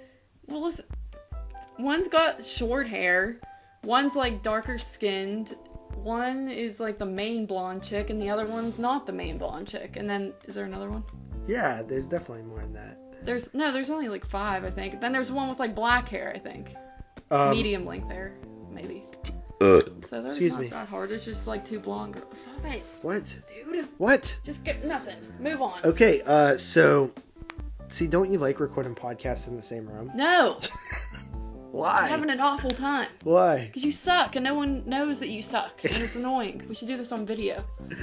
Well, listen. One's got short hair. One's like darker skinned. One is like the main blonde chick, and the other one's not the main blonde chick. And then is there another one? Yeah, there's definitely more than that. There's no. There's only like five, I think. Then there's one with like black hair, I think. Um, Medium length hair, maybe. Uh, So there's excuse not me. that hard. It's just like two blonde girls. Stop it, What? dude. What? Just get nothing. Move on. Okay, uh, so, see, don't you like recording podcasts in the same room? No. Why? I'm having an awful time. Why? Because you suck, and no one knows that you suck, and it's annoying. We should do this on video.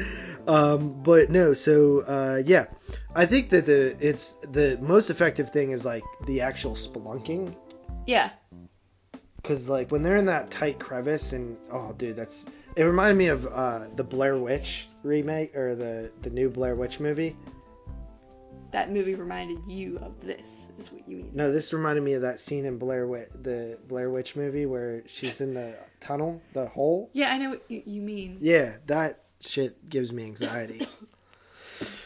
Um, but no, so uh, yeah, I think that the it's the most effective thing is like the actual spelunking, Yeah. Because like when they're in that tight crevice and oh, dude, that's it reminded me of uh, the Blair Witch remake or the the new Blair Witch movie. That movie reminded you of this, is what you mean. No, this reminded me of that scene in Blair Witch, the Blair Witch movie where she's in the tunnel, the hole. Yeah, I know what you, you mean. Yeah, that shit gives me anxiety.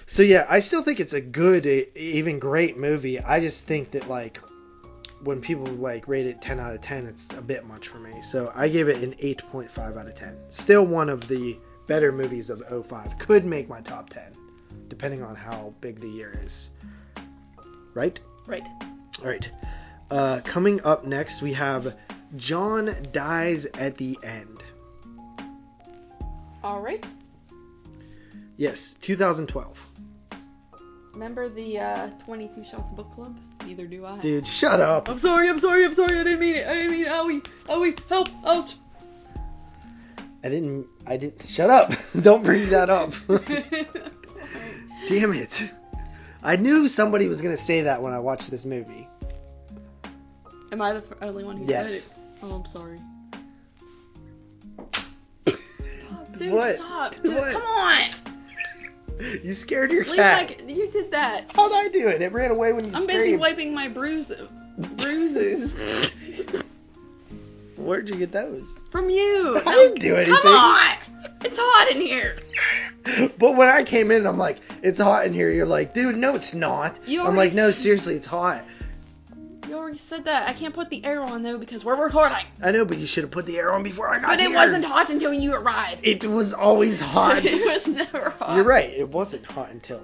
so yeah, I still think it's a good, even great movie. I just think that like when people like rate it 10 out of 10, it's a bit much for me. So I give it an 8.5 out of 10. Still one of the better movies of 05 could make my top 10, depending on how big the year is. Right? Right. All right. Uh, coming up next, we have John Dies at the End. All right. Yes, 2012. Remember the uh, 22 Shots Book Club? Neither do I. Dude, shut up. I'm sorry, I'm sorry, I'm sorry, I didn't mean it. I didn't mean it. Owie, owie, help, ouch. I didn't. I didn't. Shut up. Don't bring that up. Damn it. I knew somebody was going to say that when I watched this movie. Am I the only one who Yes. said it? Oh, I'm sorry. Stop, dude, What? stop. Dude, What? Come on. You scared your Leave cat. my, you did that. How'd I do it? It ran away when you I'm busy wiping my bruises. Bruises. Where'd you get those? From you. I didn't do anything. Come on. It's hot in here. But when I came in, I'm like, it's hot in here. You're like, dude, no, it's not. You I'm already- like, no, seriously, it's hot. You already said that. I can't put the air on though because we're recording. I know, but you should have put the air on before I got here. But it here. wasn't hot until you arrived. It was always hot. it was never hot. You're right. It wasn't hot until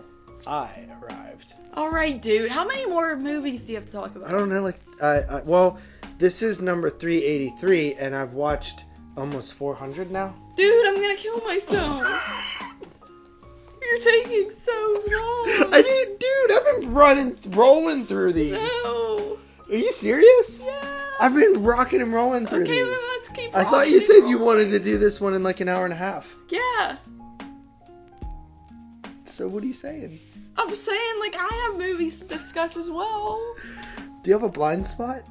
I arrived. All right, dude. How many more movies do you have to talk about? I don't know, like, uh, uh, well, this is number 383, and I've watched almost 400 now. Dude, I'm gonna kill myself. You're taking so long. I did, dude. I've been running, rolling through these. No. Are you serious? Yeah. I've been rocking and rolling through Okay, then these. let's keep. I thought you said and you wanted to do this one in like an hour and a half. Yeah. So what are you saying? I'm saying like I have movies to discuss as well. Do you have a blind spot?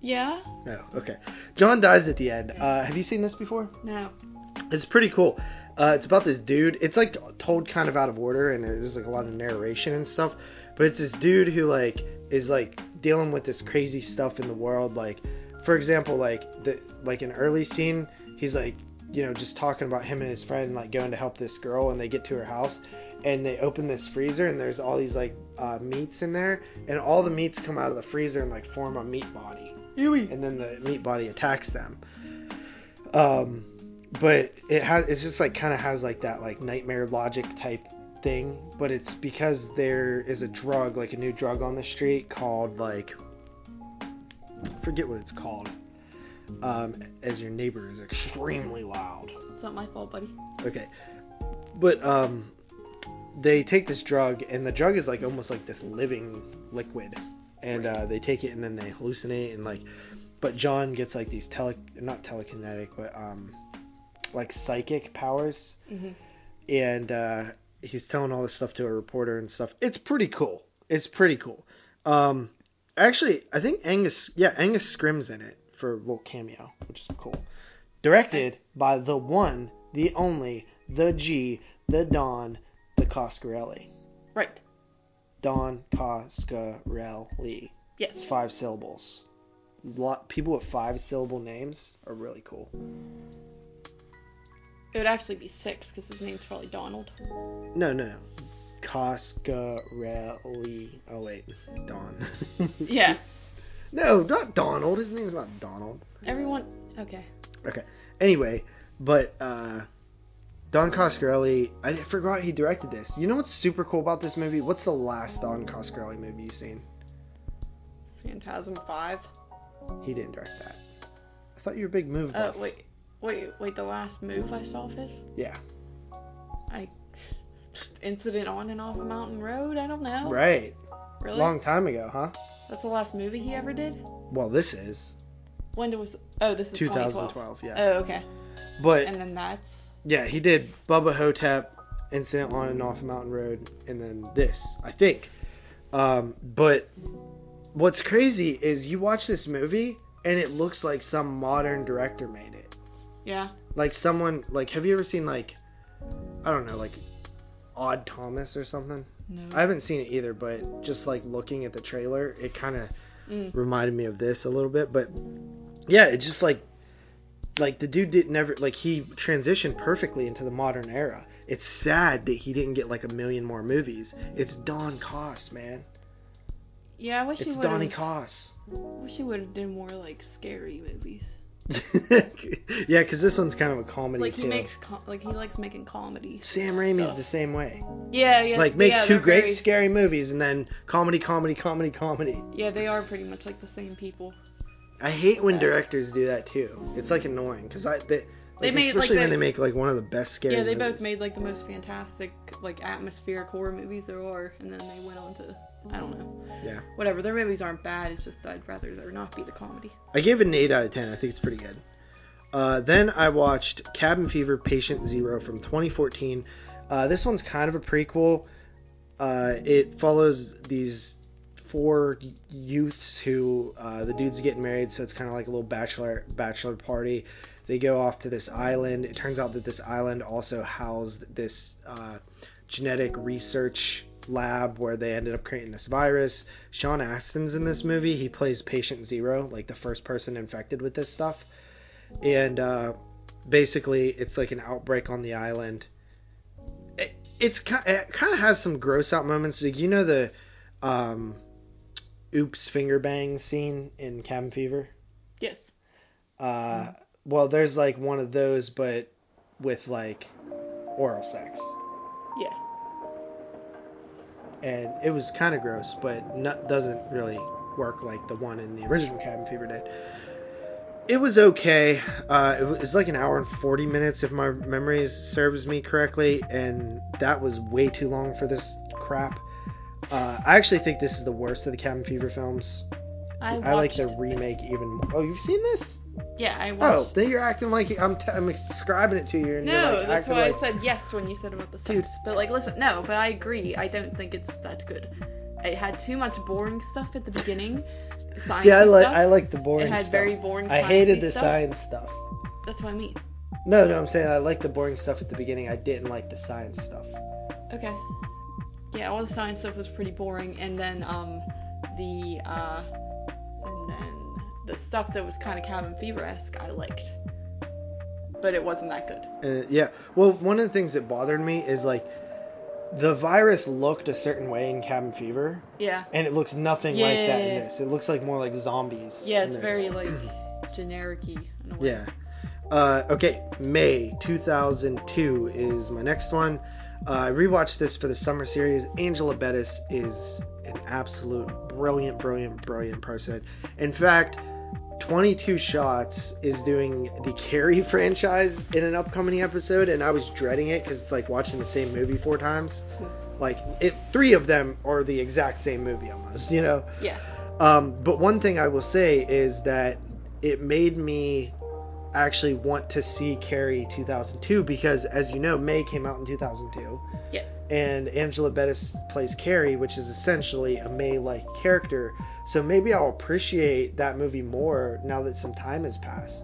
Yeah. No. Okay. John dies at the end. Uh, have you seen this before? No. It's pretty cool. Uh, it's about this dude. It's like told kind of out of order, and there's like a lot of narration and stuff. But it's this dude who like is like dealing with this crazy stuff in the world. Like, for example, like the like an early scene, he's like you know just talking about him and his friend like going to help this girl, and they get to her house, and they open this freezer, and there's all these like uh, meats in there, and all the meats come out of the freezer and like form a meat body and then the meat body attacks them. Um, but it has it's just like kind of has like that like nightmare logic type thing, but it's because there is a drug like a new drug on the street called like I forget what it's called. Um, as your neighbor is extremely loud. It's not my fault, buddy. Okay. But um they take this drug and the drug is like almost like this living liquid. And uh, they take it and then they hallucinate and like but John gets like these tele not telekinetic but um like psychic powers Mhm. and uh he's telling all this stuff to a reporter and stuff. It's pretty cool. It's pretty cool. Um actually I think Angus yeah, Angus Scrimm's in it for a little cameo, which is cool. Directed by the one, the only, the G, the Don, the Coscarelli. Right. Don Coscarelli. Yes. It's five syllables. Lot people with five syllable names are really cool. It would actually be six because his name's probably Donald. No, no, no. Coscarelli. Oh wait, Don. Yeah. no, not Donald. His name's not Donald. Everyone. Okay. Okay. Anyway, but uh Don Coscarelli, I forgot he directed this. You know what's super cool about this movie? What's the last Don Coscarelli movie you've seen? Phantasm Five. He didn't direct that. I thought you were a big movie Uh, wait, wait, wait. The last move I saw of his, Yeah. I just incident on and off a mountain road. I don't know. Right. Really? Long time ago, huh? That's the last movie he ever did. Well, this is When was? Oh, this is 2012. 2012, yeah. Oh, okay. But And then that's yeah, he did Bubba Ho-Tep, Incident on and Off a Mountain Road, and then this, I think. Um, but what's crazy is you watch this movie and it looks like some modern director made it. Yeah. Like someone like have you ever seen like I don't know, like Odd Thomas or something? No. I haven't seen it either, but just like looking at the trailer, it kind of Mm. reminded me of this a little bit. But yeah, it's just like like the dude did never like he transitioned perfectly into the modern era. It's sad that he didn't get like a million more movies. It's Don Coss, man. Yeah, I wish he It's would Donnie have. Coss. Wish he would have done more like scary movies. yeah, because this one's kind of a comedy Like he too. makes com- like he likes making comedy. Sam Raimi's oh. the same way. Yeah, yeah. like make yeah, two great very- scary movies and then comedy, comedy, comedy, comedy. Yeah, they are pretty much like the same people. I hate when Okay. directors do that too. It's like annoying because I they, They like, made, like, especially when the- they make like one of the best scary. yeah, they movies. both made like the most fantastic like atmospheric horror movies there are, and then they went on to I don't know. Yeah. Whatever, their movies aren't bad. It's just I'd rather there not be the comedy. I gave it an 8 out of 10. I think it's pretty good. Uh, then I watched Cabin Fever Patient Zero from 2014. Uh, this one's kind of a prequel. Uh, it follows these four youths who uh, the dude's getting married, so it's kind of like a little bachelor bachelor party. They go off to this island. It turns out that this island also housed this uh, genetic research lab where they ended up creating this virus. Sean Astin's in this movie. He plays Patient Zero, like the first person infected with this stuff. And uh, basically, it's like an outbreak on the island. It, it's it kind of has some gross out moments. Like you know the um, oops finger bang scene in Cabin Fever. Yes. Uh, well, there's like one of those, but with like oral sex, Yeah. and it was kind of gross, but not, doesn't really work like the one in the original Cabin Fever did. It was okay. Uh, it was like an hour and 40 minutes, if my memory serves me correctly, and that was way too long for this crap. Uh, I actually think this is the worst of the Cabin Fever films. I, I like the remake even more. Oh, you've seen this? Yeah, I was Oh, watched. then you're acting like I'm, t- I'm describing it to you, and no, like that's why like I said yes when you said about the sex. Dude. But like, listen, no, but I agree. I don't think it's that good. It had too much boring stuff at the beginning. Science yeah, I like stuff. I like the boring. It had stuff. very boring. I hated the stuff. science stuff. That's what I mean. No, no, I'm saying I like the boring stuff at the beginning. I didn't like the science stuff. Okay. Yeah, all the science stuff was pretty boring, and then um, the uh, and then the stuff that was kind of cabin fever esque, I liked, but it wasn't that good. Uh, yeah. Well, one of the things that bothered me is like the virus looked a certain way in Cabin Fever, Yeah. and it looks nothing like that in Yeah. this. It looks like more like zombies. Yeah, in it's very like in way. Yeah. Uh, okay, May 2002 is my next one. Uh, I rewatched this for the summer series. Angela Bettis is an absolute brilliant, brilliant, brilliant person. In fact, 22 Shots is doing the Carrie franchise in an upcoming episode, and I was dreading it because it's like watching the same movie four times. Like, it, three of them are the exact same movie almost, you know? Yeah. Um, but one thing I will say is that it made me actually want to see Carrie 2002 because, as you know, May came out in 2002. Yes. And Angela Bettis plays Carrie, which is essentially a May-like character. So maybe I'll appreciate that movie more now that some time has passed.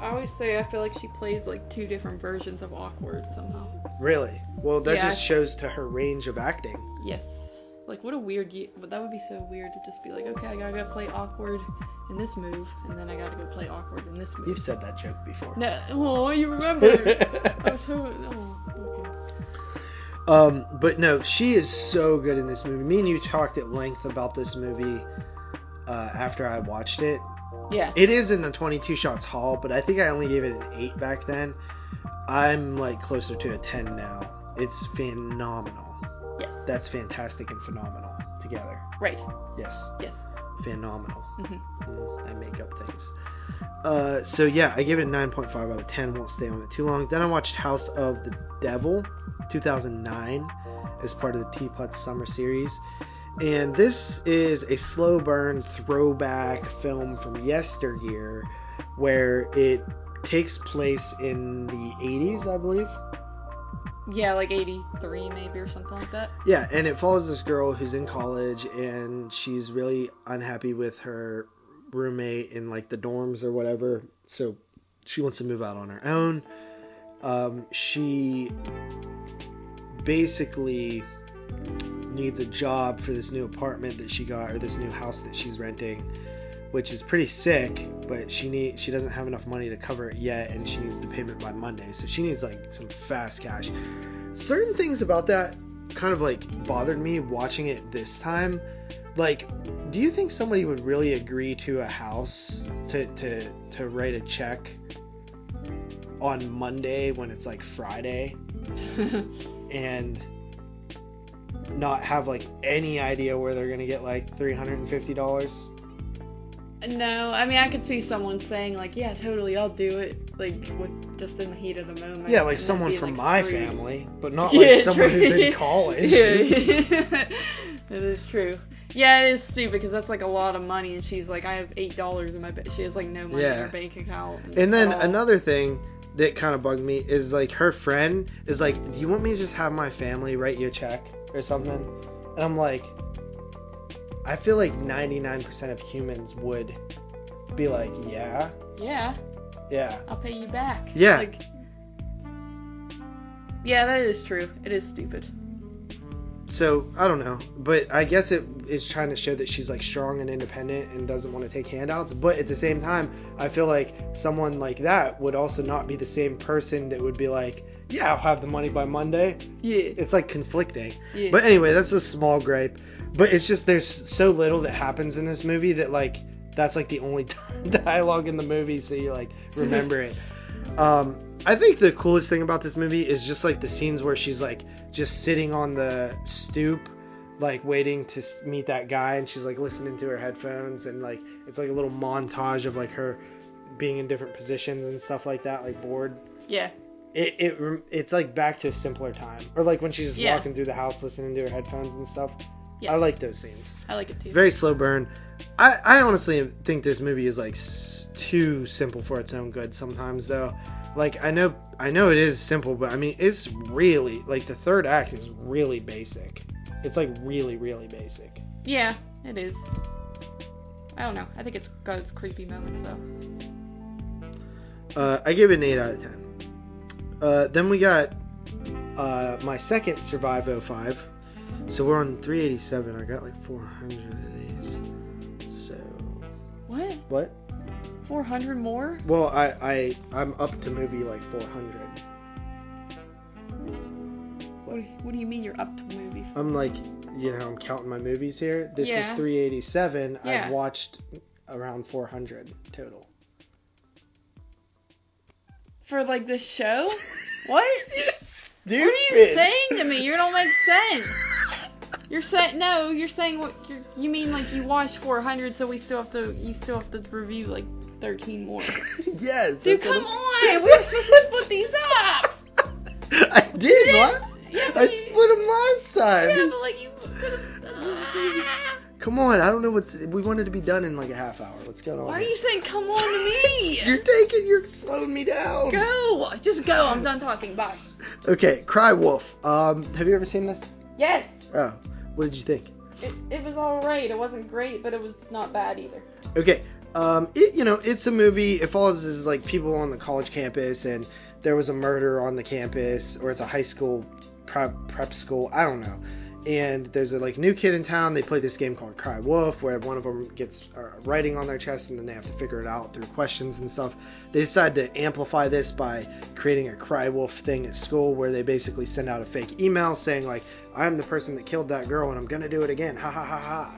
I always say I feel like she plays like two different versions of awkward somehow. Really? Well, that Yeah. just shows to her range of acting. Yes. Like what a weird ye- but that would be so weird to just be like, okay, I gotta go play awkward in this move, and then I gotta go play awkward in this move. You've said that joke before. No, oh, you remember? I was so, oh. Um, but no, she is so good in this movie. Me and you talked at length about this movie uh, after I watched it. Yeah. It is in the 22 shots hall, but I think I only gave it an 8 back then. I'm like closer to a 10 now. It's phenomenal. Yes. That's fantastic and phenomenal together. Right. Yes, Yes. phenomenal. hmm Mm, I make up things. Uh, so yeah, I give it a 9.5 out of 10. Won't stay on it too long. Then I watched House of the Devil, 2009, as part of the Teapot Summer Series, and this is a slow burn throwback film from yesteryear, where it takes place in the 80s, I believe. Yeah, like 83 maybe or something like that. Yeah, and it follows this girl who's in college and she's really unhappy with her roommate in like the dorms or whatever. So she wants to move out on her own. Um, she basically needs a job for this new apartment that she got or this new house that she's renting, which is pretty sick. But she need she doesn't have enough money to cover it yet, and she needs the payment by Monday. So she needs like some fast cash certain things about that kind of like bothered me watching it this time. Like, do you think somebody would really agree to a house to to to write a check on Monday when it's like Friday and not have like any idea where they're gonna get like three hundred and fifty dollars. no, I mean I could see someone saying like, yeah, totally, I'll do it. Like with just in the heat of the moment. Yeah, like someone from like, my screwed. family, but not Yeah, like someone true. who's in college. Yeah, that is true. Yeah, it is stupid because that's like a lot of money, and she's like, I have eight dollars in my bank. She has like no money in Yeah. her bank account. And then all. another thing that kind of bugged me is like her friend is like, "Do you want me to just have my family write you a check or something?" And I'm like, I feel like 99% of humans would be like, "Yeah, Yeah, yeah, I'll pay you back. Yeah. Like, yeah, that is true. It is stupid. So I don't know, but I guess it is trying to show that she's like strong and independent and doesn't want to take handouts. But at the same time, I feel like someone like that would also not be the same person that would be like, "Yeah, I'll have the money by Monday." Yeah. It's like conflicting. Yeah. But anyway, that's a small gripe. But it's just there's so little that happens in this movie that like that's like the only dialogue in the movie, so you like remember it. Um, I think the coolest thing about this movie is just like the scenes where she's like just sitting on the stoop, like waiting to meet that guy, and she's like listening to her headphones, and like it's like a little montage of like her being in different positions and stuff like that, like bored. yeah. It, it it's like back to a simpler time, or like when she's just Yeah. walking through the house listening to her headphones and stuff. Yeah. I like those scenes. I like it too. Very slow burn. I, I honestly think this movie is like s- too simple for its own good sometimes though. Like I know I know it is simple, but I mean it's really like the third act is really basic. It's like really really basic. Yeah, it is. I don't know. I think it's got its creepy moments though. Uh, I give it an eight out of ten. Uh, then we got uh, my second Survive 05. So we're on 387. I got like 400 of these. So What? what? 400 more? Well, I I I'm up to movie like 400. What do, you, what do you mean you're up to movies? I'm like, you know, I'm counting my movies here. This Yeah. is 387. Yeah. I've watched around 400 total. For like this show? What? Dude, what are you saying to me? You don't make sense. You're saying no. You're saying what? You're, you mean like you watched 400, so we still have to. You still have to review like 13 more. yes. Dude, come on. We were supposed to put these up. I did what? Yeah, I you- split them last time. Yeah, but like you could have. Come on, I don't know what we wanted to be done in like a half hour. What's going on? Why are you saying come on to me? You're taking, you're slowing me down. Go. Just go. I'm done talking. Bye. Okay, Cry Wolf. Um, have you ever seen this? Yes. Oh, what did you think? It, it was alright. It wasn't great, but it was not bad either. Okay, um, it you know it's a movie. It follows like people on the college campus, and there was a murder on the campus, or it's a high school prep prep school. I don't know. And there's a like new kid in town. They play this game called Cry Wolf, where one of them gets uh, writing on their chest, and then they have to figure it out through questions and stuff. They decide to amplify this by creating a Cry Wolf thing at school, where they basically send out a fake email saying like, "I'm the person that killed that girl, and I'm gonna do it again." Ha ha ha ha.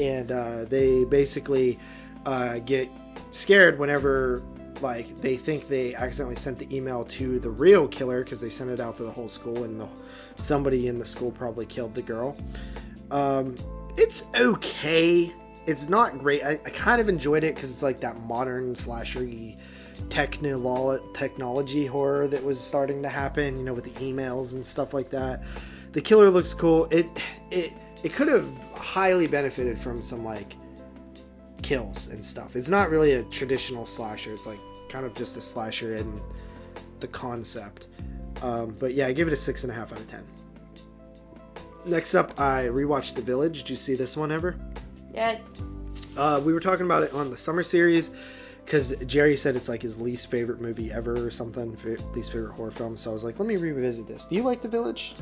And uh, they basically uh, get scared whenever like they think they accidentally sent the email to the real killer because they sent it out to the whole school and the, somebody in the school probably killed the girl. Um, it's okay. It's not great. I, I kind of enjoyed it because it's like that modern slashery technolo- technology horror that was starting to happen. You know, with the emails and stuff like that. The killer looks cool. It it it could have highly benefited from some like kills and stuff. It's not really a traditional slasher. It's like kind of just a slasher in the concept. Um, but yeah, I give it a six and a half out of ten. Next up, I rewatched The Village. Did you see this one ever? Yeah. Uh, we were talking about it on the summer series because Jerry said it's like his least favorite movie ever or something, least favorite horror film. So I was like, let me revisit this. Do you like The Village?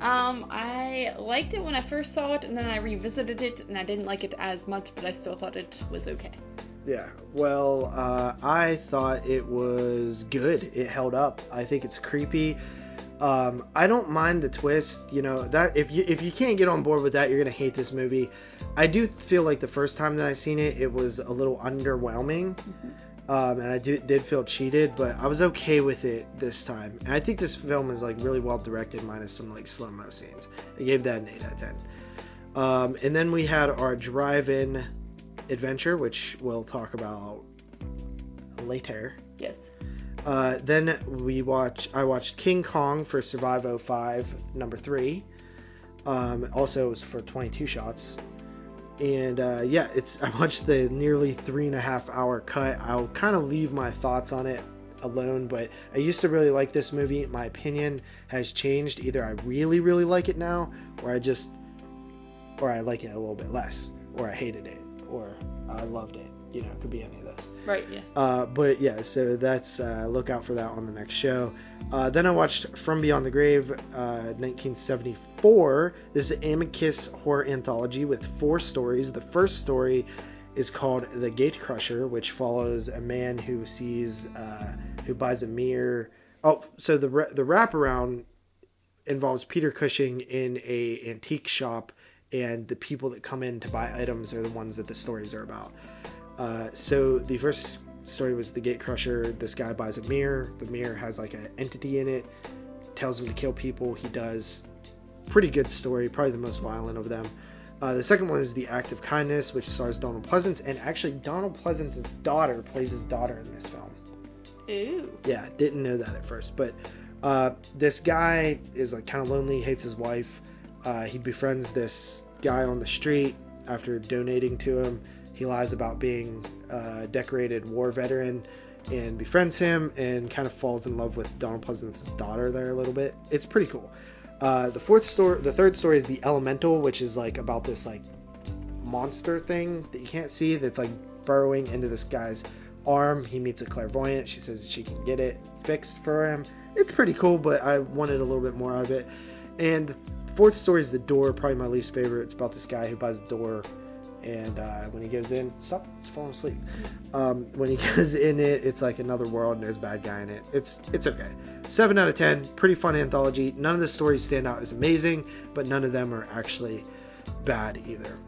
Um, I liked it when I first saw it, and then I revisited it, and I didn't like it as much, but I still thought it was okay. Yeah. Well, uh, I thought it was good. It held up. I think it's creepy. Um, I don't mind the twist. You know that if you if you can't get on board with that, you're gonna hate this movie. I do feel like the first time that I seen it, it was a little underwhelming, um, and I do, did feel cheated. But I was okay with it this time. And I think this film is like really well directed, minus some like slow mo scenes. I gave that an eight out of ten. Um, and then we had our drive-in adventure, which we'll talk about later. Uh, then we watch. I watched King Kong for Survive 05, number three. Um, also, it was for 22 shots. And uh, yeah, it's. I watched the nearly three and a half hour cut. I'll kind of leave my thoughts on it alone, but I used to really like this movie. My opinion has changed. Either I really, really like it now, or I just, or I like it a little bit less, or I hated it, or I loved it. You know, it could be any of those. Right. Yeah. Uh, but yeah, so that's uh, look out for that on the next show. Uh, then I watched From Beyond the Grave, uh, 1974. This is an Amicus horror anthology with four stories. The first story is called The Gate Crasher, which follows a man who sees, uh, who buys a mirror. Oh, so the ra- the wraparound involves Peter Cushing in a antique shop, and the people that come in to buy items are the ones that the stories are about. Uh, so the first story was the Gate Crasher. This guy buys a mirror. The mirror has like an entity in it. Tells him to kill people. He does. Pretty good story. Probably the most violent of them. Uh, the second one is the Act of Kindness, which stars Donald Pleasence, and actually Donald Pleasence's daughter plays his daughter in this film. Ooh. Yeah, didn't know that at first, but uh, this guy is like kind of lonely, hates his wife. Uh, he befriends this guy on the street after donating to him. He lies about being a decorated war veteran and befriends him and kind of falls in love with Donald Pleasence's daughter there a little bit. It's pretty cool. Uh, the fourth story, the third story is the Elemental, which is like about this like monster thing that you can't see that's like burrowing into this guy's arm. He meets a clairvoyant. She says she can get it fixed for him. It's pretty cool, but I wanted a little bit more of it. And the fourth story is the door, probably my least favorite. It's about this guy who buys a door, and uh, when he goes in, stop, it's falling asleep. Um, when he goes in it, it's like another world, and there's a bad guy in it. It's it's okay. Seven out of ten. Pretty fun anthology. None of the stories stand out as amazing, but none of them are actually bad either.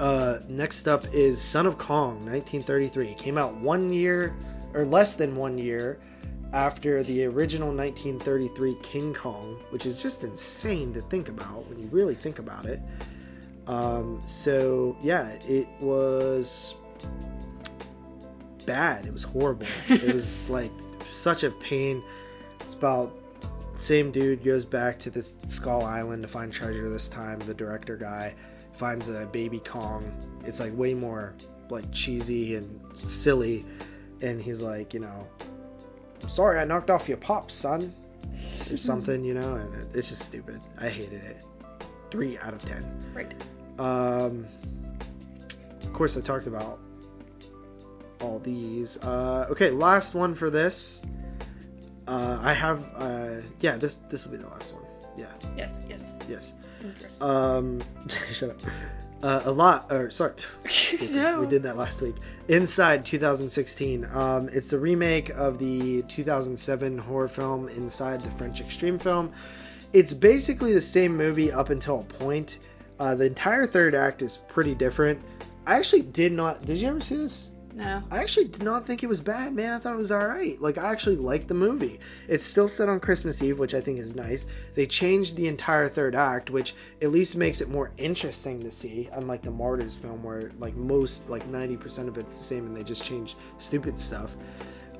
Uh, next up is Son of Kong, 1933. It came out one year, or less than one year, after the original 1933 King Kong, which is just insane to think about when you really think about it. Um, so, yeah, it was bad. It was horrible. it was like such a pain. It's about same dude goes back to this Skull Island to find treasure this time. The director guy finds a baby Kong. It's like way more like cheesy and silly, and he's like, you know, sorry I knocked off your pop, son, or something, you know, and it- it's just stupid. I hated it. Three out of ten. Right. Um, of course, I talked about all these. Uh, okay, last one for this. Uh, I have, uh, yeah, this this will be the last one. Yeah, Yes. Yes. yes. Um, shut up. Uh, a lot, or sorry, No. we did that last week. Inside 2016. Um, it's the remake of the 2007 horror film Inside the French Extreme film. It's basically the same movie up until a point. Uh, the entire third act is pretty different. I actually did not. Did you ever see this? No. I actually did not think it was bad, man. I thought it was alright. Like, I actually liked the movie. It's still set on Christmas Eve, which I think is nice. They changed the entire third act, which at least makes it more interesting to see, unlike the Martyrs film, where, like, most, like, 90% of it's the same and they just change stupid stuff.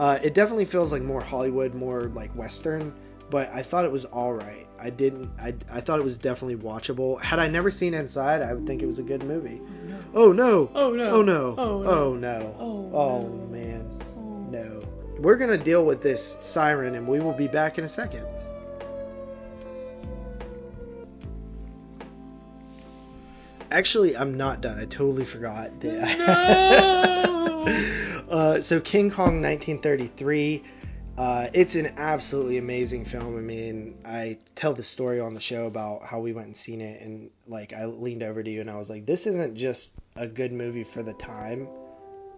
Uh, it definitely feels like more Hollywood, more, like, Western, but I thought it was alright. I didn't, I, I thought it was definitely watchable. Had I never seen Inside, I would think it was a good movie. Oh no! Oh no. Oh no! Oh, no. Oh no! Oh, Oh no. man, Oh. no. We're gonna deal with this siren, and we will be back in a second. Actually, I'm not done. I totally forgot. that- No. uh, so King Kong 1933. Uh, it's an absolutely amazing film. I mean, I tell the story on the show about how we went and seen it, and like I leaned over to you and I was like, "This isn't just a good movie for the time;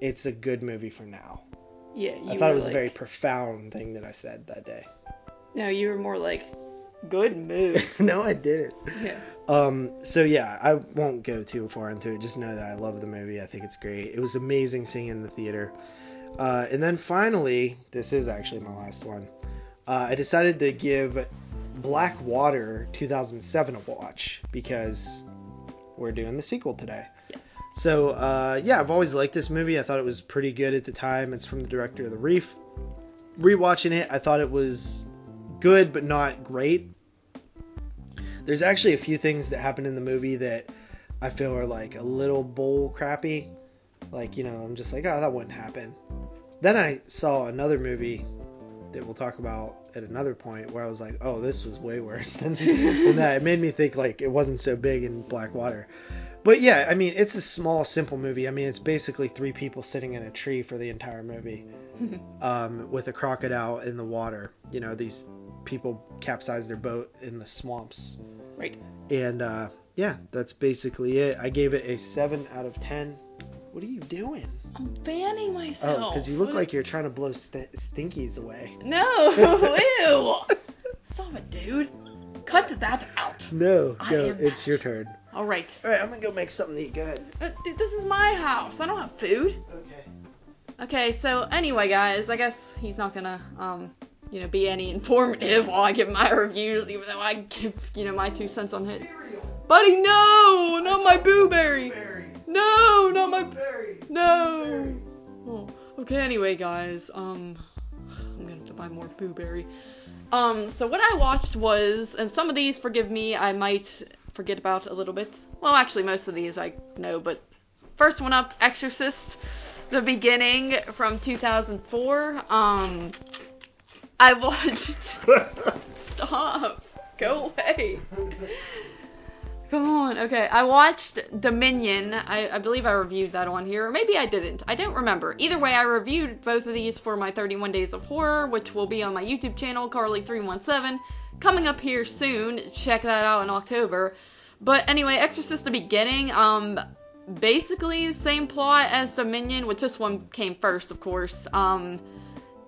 it's a good movie for now." Yeah. You I thought it was like, a very profound thing that I said that day. No, you were more like, good move. no, I didn't. yeah. Um, so yeah, I won't go too far into it. Just know that I love the movie. I think it's great. It was amazing seeing it in the theater. Uh, and then finally, this is actually my last one. Uh, I decided to give Black Water 2007 a watch because we're doing the sequel today. Yes. So uh, yeah, I've always liked this movie. I thought it was pretty good at the time. It's from the director of The Reef. Rewatching it, I thought it was good but not great. There's actually a few things that happen in the movie that I feel are like a little bull crappy. Like, you know, I'm just like, oh, that wouldn't happen. Then I saw another movie that we'll talk about at another point where I was like, oh, this was way worse than, than that. It made me think like it wasn't so big in Blackwater. But yeah, I mean, it's a small, simple movie. I mean, it's basically three people sitting in a tree for the entire movie um, with a crocodile in the water. You know, these people capsize their boat in the swamps. Right. And uh, yeah, that's basically it. I gave it a 7 out of 10. What are you doing? I'm fanning myself. Oh, because you look What- like you're trying to blow st- stinkies away. No, ew. Stop it, dude. Cut that out. No, I go. am It's your turn. All right. All right, I'm gonna go make something to eat. Go ahead. Uh, dude, this is my house. I don't have food. Okay. Okay, so anyway, guys, I guess he's not gonna, um, you know, be any informative while I give my reviews, even though I give, you know, my two cents on it. Buddy, no, not my blueberry. No, not my no. Oh, okay. Anyway, guys, um, I'm gonna have to buy more blueberry. Um, so what I watched was, and some of these, forgive me, I might forget about a little bit. Well, actually, most of these I know, but first one up, Exorcist, the beginning from 2004. Um, I watched. Stop. Go away. Come on. Okay, I watched Dominion. I, I believe I reviewed that on here, or maybe I didn't. I don't remember. Either way, I reviewed both of these for my 31 Days of Horror, which will be on my YouTube channel, Carly317, coming up here soon. Check that out in October. But anyway, Exorcist the beginning. Um, basically the same plot as Dominion, which this one came first, of course. Um,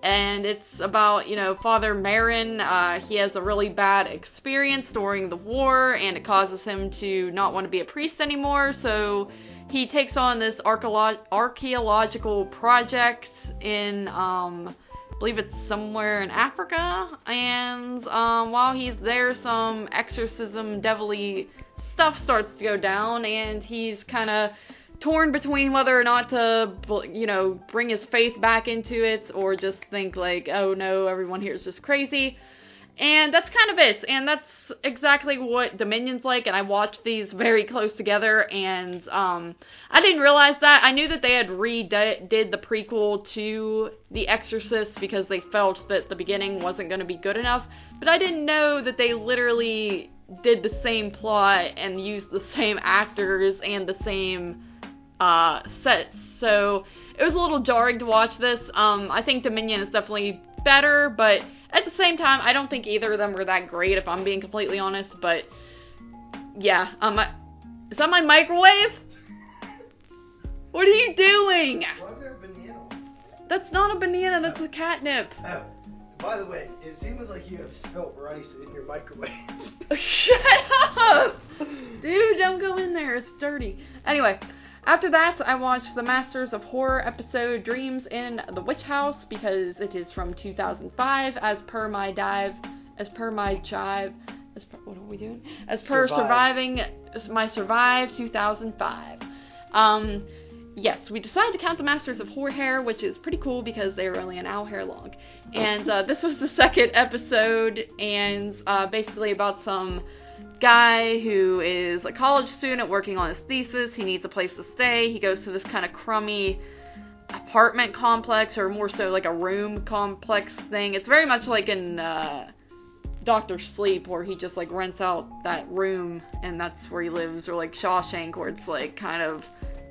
and it's about you know Father Merrin. Uh, he has a really bad experience during the war, and it causes him to not want to be a priest anymore. So he takes on this archeolo- archaeological project in, um, I believe it's somewhere in Africa. And um, while he's there, some exorcism devilly stuff starts to go down, and he's kind of torn between whether or not to, you know, bring his faith back into it or just think like, oh no, everyone here is just crazy. And that's kind of it. And that's exactly what Dominion's like. And I watched these very close together. And um, I didn't realize that. I knew that they had redid the prequel to The Exorcist because they felt that the beginning wasn't going to be good enough. But I didn't know that they literally did the same plot and used the same actors and the same uh, sets. So it was a little jarring to watch this. Um, I think Dominion is definitely better, but at the same time, I don't think either of them were that great, if I'm being completely honest. But yeah, um, I, is that my microwave? What are you doing? Why is there a banana? That's not a banana. That's a catnip. Oh, by the way, it seems like you have spilt rice in your microwave. Shut up, dude! Don't go in there. It's dirty. Anyway. After that, I watched the Masters of Horror episode Dreams in the Witch House because it is from 2005 as per my dive, as per my jive, as per, what are we doing? As per Survive. surviving my Survive 2005. Um, yes, we decided to count the Masters of Horror hair, which is pretty cool because they were only an hour hair long. And uh, this was the second episode, and uh, basically about some guy who is a college student working on his thesis. He needs a place to stay. He goes to this kind of crummy apartment complex, or more so like a room complex thing. It's very much like in uh, Doctor Sleep, where he just like rents out that room and that's where he lives, or like Shawshank, where it's like kind of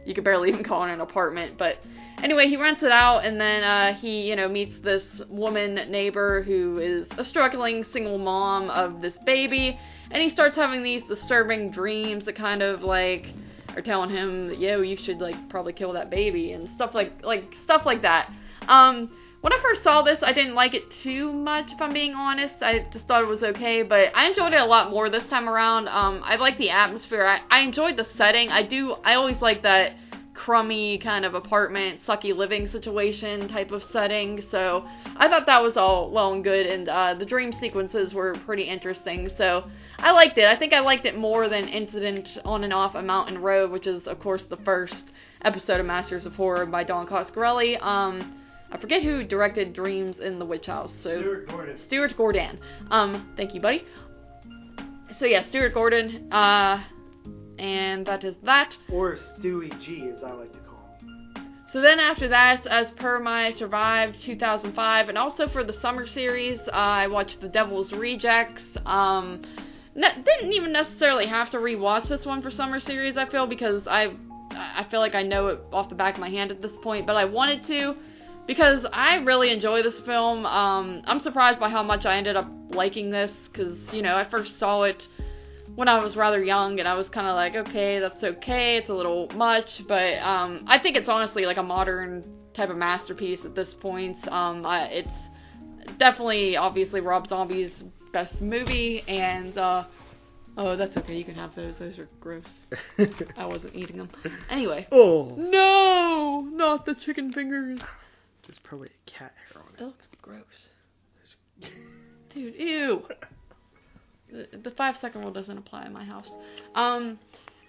you could barely even call it an apartment. But anyway, he rents it out, and then uh, he you know meets this woman neighbor who is a struggling single mom of this baby and he starts having these disturbing dreams that kind of like are telling him, "Yo, you should like probably kill that baby" and stuff like like stuff like that. Um, when I first saw this, I didn't like it too much, if I'm being honest. I just thought it was okay, but I enjoyed it a lot more this time around. Um, I like the atmosphere. I, I enjoyed the setting. I do. I always like that crummy kind of apartment, sucky living situation type of setting. So I thought that was all well and good, and uh, the dream sequences were pretty interesting. So I liked it. I think I liked it more than Incident on and Off a Mountain Road, which is of course the first episode of Masters of Horror by Don Coscarelli. Um, I forget who directed Dreams in the Witch House. So Stuart Gordon. Stuart Gordon. Um, thank you, buddy. So yeah, Stuart Gordon. Uh, and that is that. Or Stewie G, as I like to call him. So then after that, as per my Survive 2005, and also for the summer series, uh, I watched The Devil's Rejects. Um, ne- didn't even necessarily have to rewatch this one for summer series. I feel because I, I feel like I know it off the back of my hand at this point, but I wanted to because I really enjoy this film. Um, I'm surprised by how much I ended up liking this because you know I first saw it when I was rather young, and I was kind of like, okay, that's okay. It's a little much, but um, I think it's honestly like a modern type of masterpiece at this point. Um, I, it's definitely, obviously, Rob Zombie's best movie, and uh, oh, that's okay. You can have those. Those are gross. I wasn't eating them. Anyway. oh. No, not the chicken fingers. There's probably a cat hair on it. Looks gross. Dude, ew. The, the five second rule doesn't apply in my house. Um,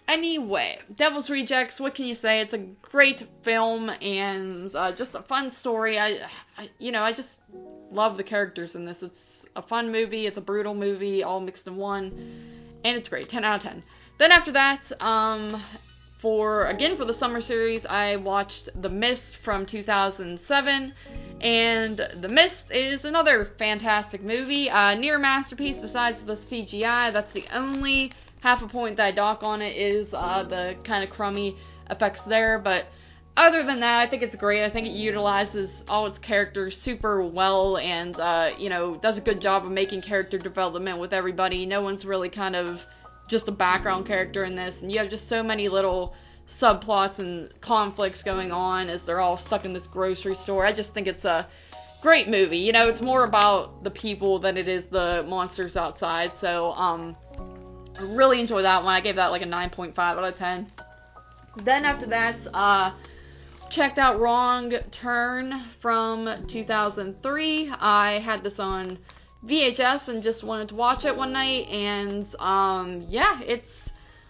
anyway, Devil's Rejects. What can you say? It's a great film and uh, just a fun story. I, I, you know, I just love the characters in this. It's a fun movie. It's a brutal movie, all mixed in one, and it's great. Ten out of ten. Then after that, um, for again for the summer series, I watched The Mist from 2007, and The Mist is another fantastic movie, uh, near masterpiece. Besides the CGI, that's the only half a point that I dock on it is uh, the kind of crummy effects there, but. Other than that, I think it's great. I think it utilizes all its characters super well and, uh, you know, does a good job of making character development with everybody. No one's really kind of just a background character in this, and you have just so many little subplots and conflicts going on as they're all stuck in this grocery store. I just think it's a great movie. You know, it's more about the people than it is the monsters outside. So, um, I really enjoy that one. I gave that like a 9.5 out of 10. Then after that, uh, checked out Wrong Turn from 2003. I had this on VHS and just wanted to watch it one night, and um, yeah, it's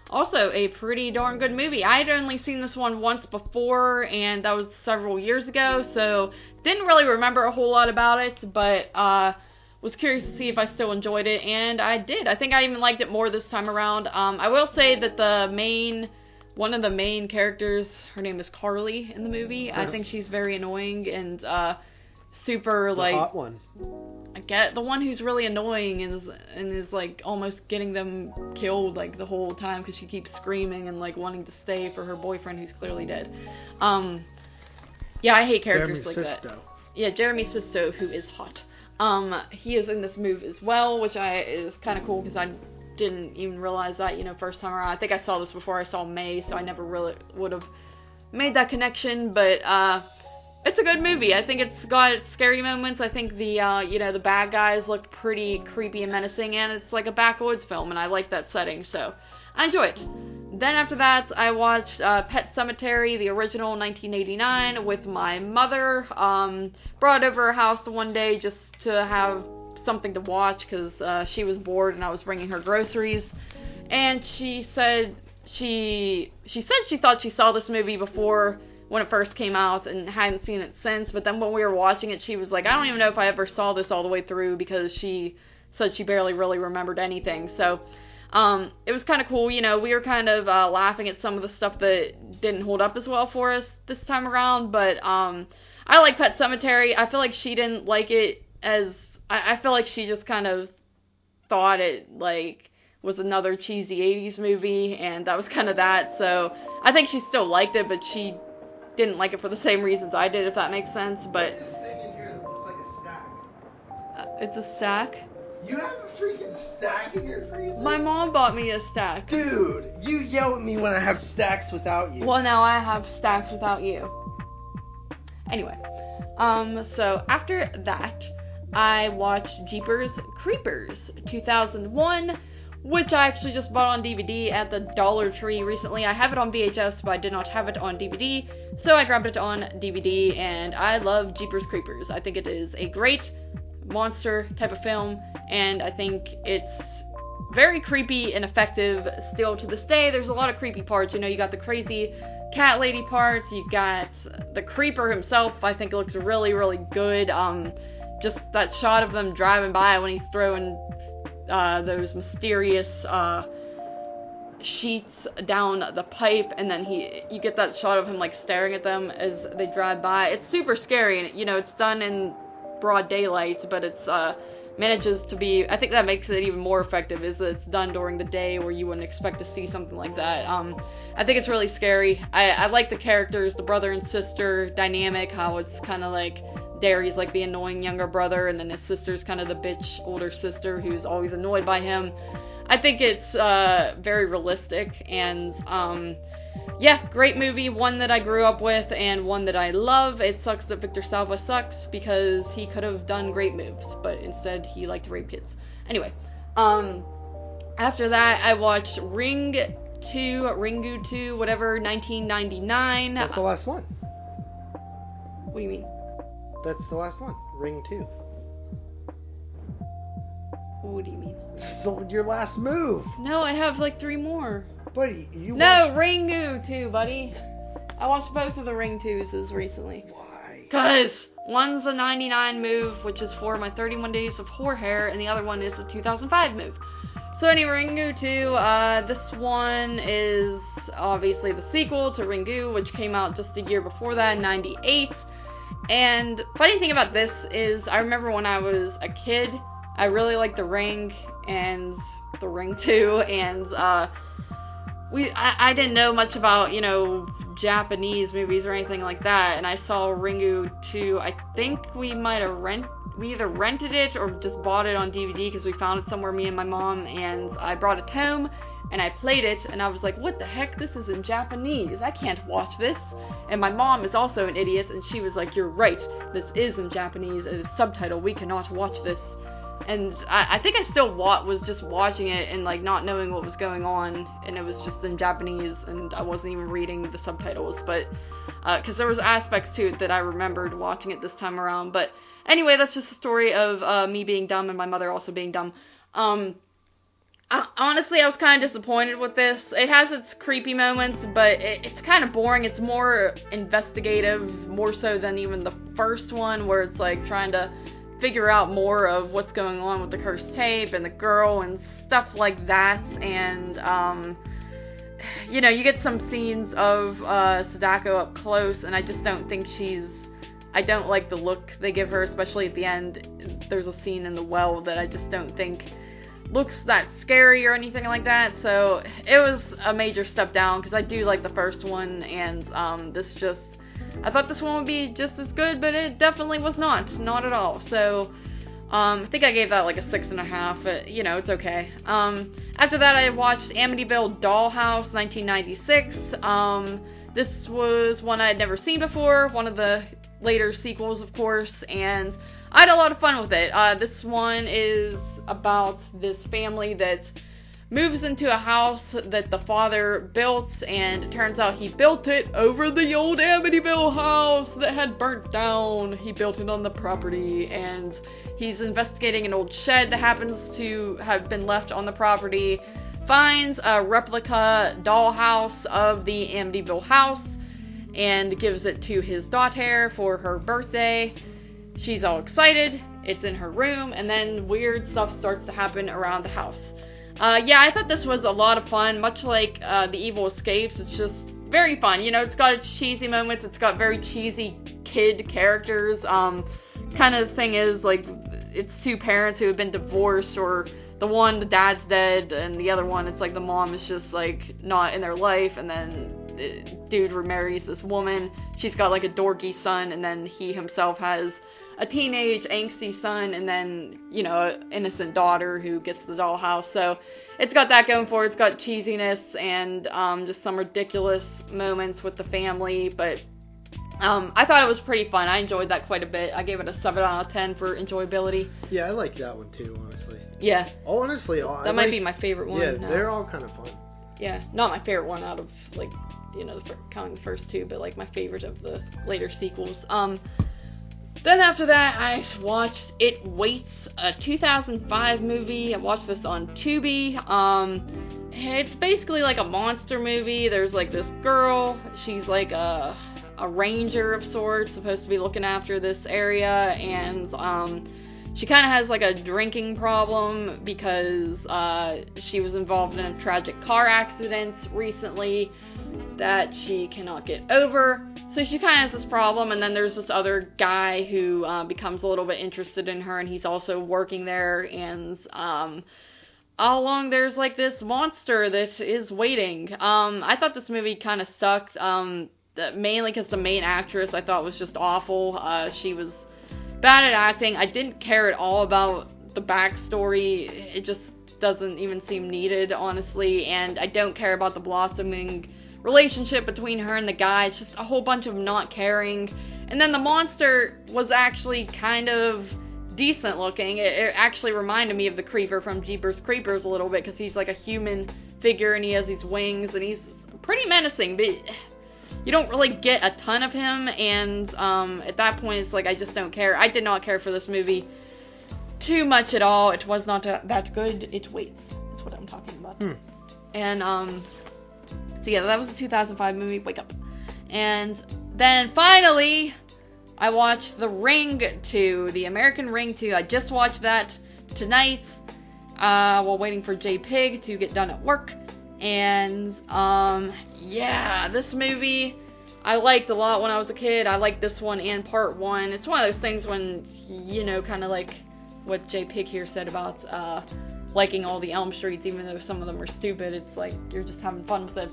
also a pretty darn good movie. I had only seen this one once before, and that was several years ago, so didn't really remember a whole lot about it, but uh, was curious to see if I still enjoyed it, and I did. I think I even liked it more this time around. Um, I will say that the main one of the main characters, her name is Carly in the movie. I think she's very annoying and uh, super The like hot one. I get the one who's really annoying and is, and is like almost getting them killed like the whole time because she keeps screaming and like wanting to stay for her boyfriend who's clearly dead. Um, yeah, I hate characters Jeremy like that. Yeah, Jeremy Sisto, who is hot. Um, he is in this move as well, which I is kind of cool because I didn't even realize that you know first time around. I think I saw this before I saw May, so I never really would have made that connection. But uh, it's a good movie. I think it's got scary moments. I think the uh, you know the bad guys look pretty creepy and menacing, and it's like a backwoods film, and I like that setting, so I enjoy it. Then after that, I watched uh, Pet Sematary, the original 1989, with my mother. Um, brought over her house one day just to have something to watch because uh, she was bored and I was bringing her groceries. And she said she she said she thought she saw this movie before when it first came out and hadn't seen it since. But then when we were watching it, she was like, I don't even know if I ever saw this all the way through because she said she barely really remembered anything. So um, it was kind of cool. You know, we were kind of uh, laughing at some of the stuff that didn't hold up as well for us this time around. But um, I like Pet Sematary. I feel like she didn't like it as I, I feel like she just kind of thought it like was another cheesy 80s movie and that was kind of that so i think she still liked it but she didn't like it for the same reasons i did if that makes sense but This thing in here that looks like a stack. uh, it's a stack You have a freaking stack in your freezer? my mom bought me a stack Dude, you yell at me when I have stacks without you. well now i have stacks without you anyway Um, so after that, I watched Jeepers Creepers 2001, which I actually just bought on DVD at the Dollar Tree recently. I have it on VHS, but I did not have it on DVD, so I grabbed it on DVD, and I love Jeepers Creepers. I think it is a great monster type of film, and I think it's very creepy and effective still to this day. There's a lot of creepy parts. You know, you got the crazy cat lady parts, you got the creeper himself. I think it looks really, really good. Um, just that shot of them driving by when he's throwing uh, those mysterious uh, sheets down the pipe, and then he, you get that shot of him like staring at them as they drive by. It's super scary, and you know, it's done in broad daylight, but it's uh, manages to be. I think that makes it even more effective. Is that it's done during the day where you wouldn't expect to see something like that. Um, I think it's really scary. I, I like the characters, the brother and sister dynamic. How it's kind of like Darry's like the annoying younger brother, and then his sister's kind of the bitch older sister who's always annoyed by him. I think it's uh, very realistic and um, yeah, great movie. One that I grew up with and one that I love. It sucks that Victor Salva sucks because he could have done great moves, but instead he liked to rape kids. Anyway, um, after that I watched Ring 2, Ringu 2, whatever, 1999. That's the last one. What do you mean? That's the last one. Ring 2. What do you mean? This is your last move. No, I have like three more. Buddy, you No, Ringu 2, buddy. I watched both of the Ring 2s recently. Why? Cause one's a 99 move, which is for my 31 days of whore hair, and the other one is a 2005 move. So anyway, Ringu 2, uh, this one is obviously the sequel to Ringu, which came out just a year before that, in 98. And funny thing about this is, I remember when I was a kid, I really liked The Ring and The Ring 2, and uh, we I, I didn't know much about you know Japanese movies or anything like that, and I saw Ringu 2. I think we might have rent we either rented it or just bought it on DVD because we found it somewhere. Me and my mom, and I brought it home and I played it, and I was like, "What the heck? This is in Japanese. I can't watch this." And my mom is also an idiot, and she was like, "You're right. This is in Japanese. It is subtitle. We cannot watch this." and I, I think I still wa- was just watching it and like not knowing what was going on, and it was just in Japanese, and I wasn't even reading the subtitles, but because uh, there was aspects to it that I remembered watching it this time around. But anyway, that's just the story of uh, me being dumb and my mother also being dumb. Um, I, honestly, I was kind of disappointed with this. It has its creepy moments, but it, it's kind of boring. It's more investigative, more so than even the first one, where it's like trying to figure out more of what's going on with the cursed tape and the girl and stuff like that. And, um, you know, you get some scenes of uh, Sadako up close, and I just don't think she's. I don't like the look they give her, especially at the end. There's a scene in the well that I just don't think looks that scary or anything like that. So it was a major step down because I do like the first one, and um, this just I thought this one would be just as good, but it definitely was not. Not at all. So, um, I think I gave that like a six and a half. But, you know, it's okay. Um, after that, I watched Amityville Dollhouse 1996. Um, this was one I had never seen before. One of the later sequels, of course, and I had a lot of fun with it. Uh, this one is about this family that moves into a house that the father built, and it turns out he built it over the old Amityville house that had burnt down. He built it on the property, and he's investigating an old shed that happens to have been left on the property. Finds a replica dollhouse of the Amityville house and gives it to his daughter for her birthday. She's all excited. It's in her room, and then weird stuff starts to happen around the house. Uh, yeah, I thought this was a lot of fun, much like uh, The Evil Escapes. It's just very fun. You know, it's got its cheesy moments. It's got very cheesy kid characters. Um, kind of thing is like it's two parents who have been divorced, or the one the dad's dead, and the other one it's like the mom is just like not in their life, and then the dude remarries this woman. She's got like a dorky son, and then he himself has a teenage angsty son and then you know innocent daughter who gets the dollhouse so it's got that going for it it's got cheesiness and um, just some ridiculous moments with the family but Um, I thought it was pretty fun. I enjoyed that quite a bit. I gave it a seven out of ten for enjoyability. Yeah, I like that one too, honestly. Yeah, Oh, honestly, that I might like- be my favorite one. Yeah, now. they're all kind of fun. yeah, not my favorite one out of like you know the counting the first two, but like my favorite of the later sequels. Um, then after that, I watched It Waits, a 2005 movie. I watched this on Tubi. Um, it's basically like a monster movie. There's like this girl. She's like a a ranger of sorts, supposed to be looking after this area, and um, she kind of has like a drinking problem because uh, she was involved in a tragic car accident recently that she cannot get over. So she kind of has this problem, and then there's this other guy who uh, becomes a little bit interested in her, and he's also working there, and um, all along there's like this monster that is waiting. Um, I thought this movie kind of sucked, um, mainly because the main actress I thought was just awful. Uh, she was bad at acting. I didn't care at all about the backstory. It just doesn't even seem needed, honestly. And I don't care about the blossoming relationship between her and the guy. It's just a whole bunch of not caring. And then the monster was actually kind of decent looking. It, it actually reminded me of the Creeper from Jeepers Creepers a little bit because he's like a human figure and he has these wings and he's pretty menacing, but you don't really get a ton of him. And um, at that point, it's like I just don't care. I did not care for this movie too much at all. It was not that good. It waits. That's what I'm talking about. Hmm. And um, so yeah, that was a 2005 movie. Wake up. And then finally, I watched The Ring 2, the American Ring 2. I just watched that tonight uh, while waiting for J Pig to get done at work. And um, yeah, this movie I liked a lot when I was a kid. I liked this one and part one. It's one of those things when you know, kind of like what J Pig here said about uh, liking all the Elm Streets, even though some of them are stupid. It's like you're just having fun with it.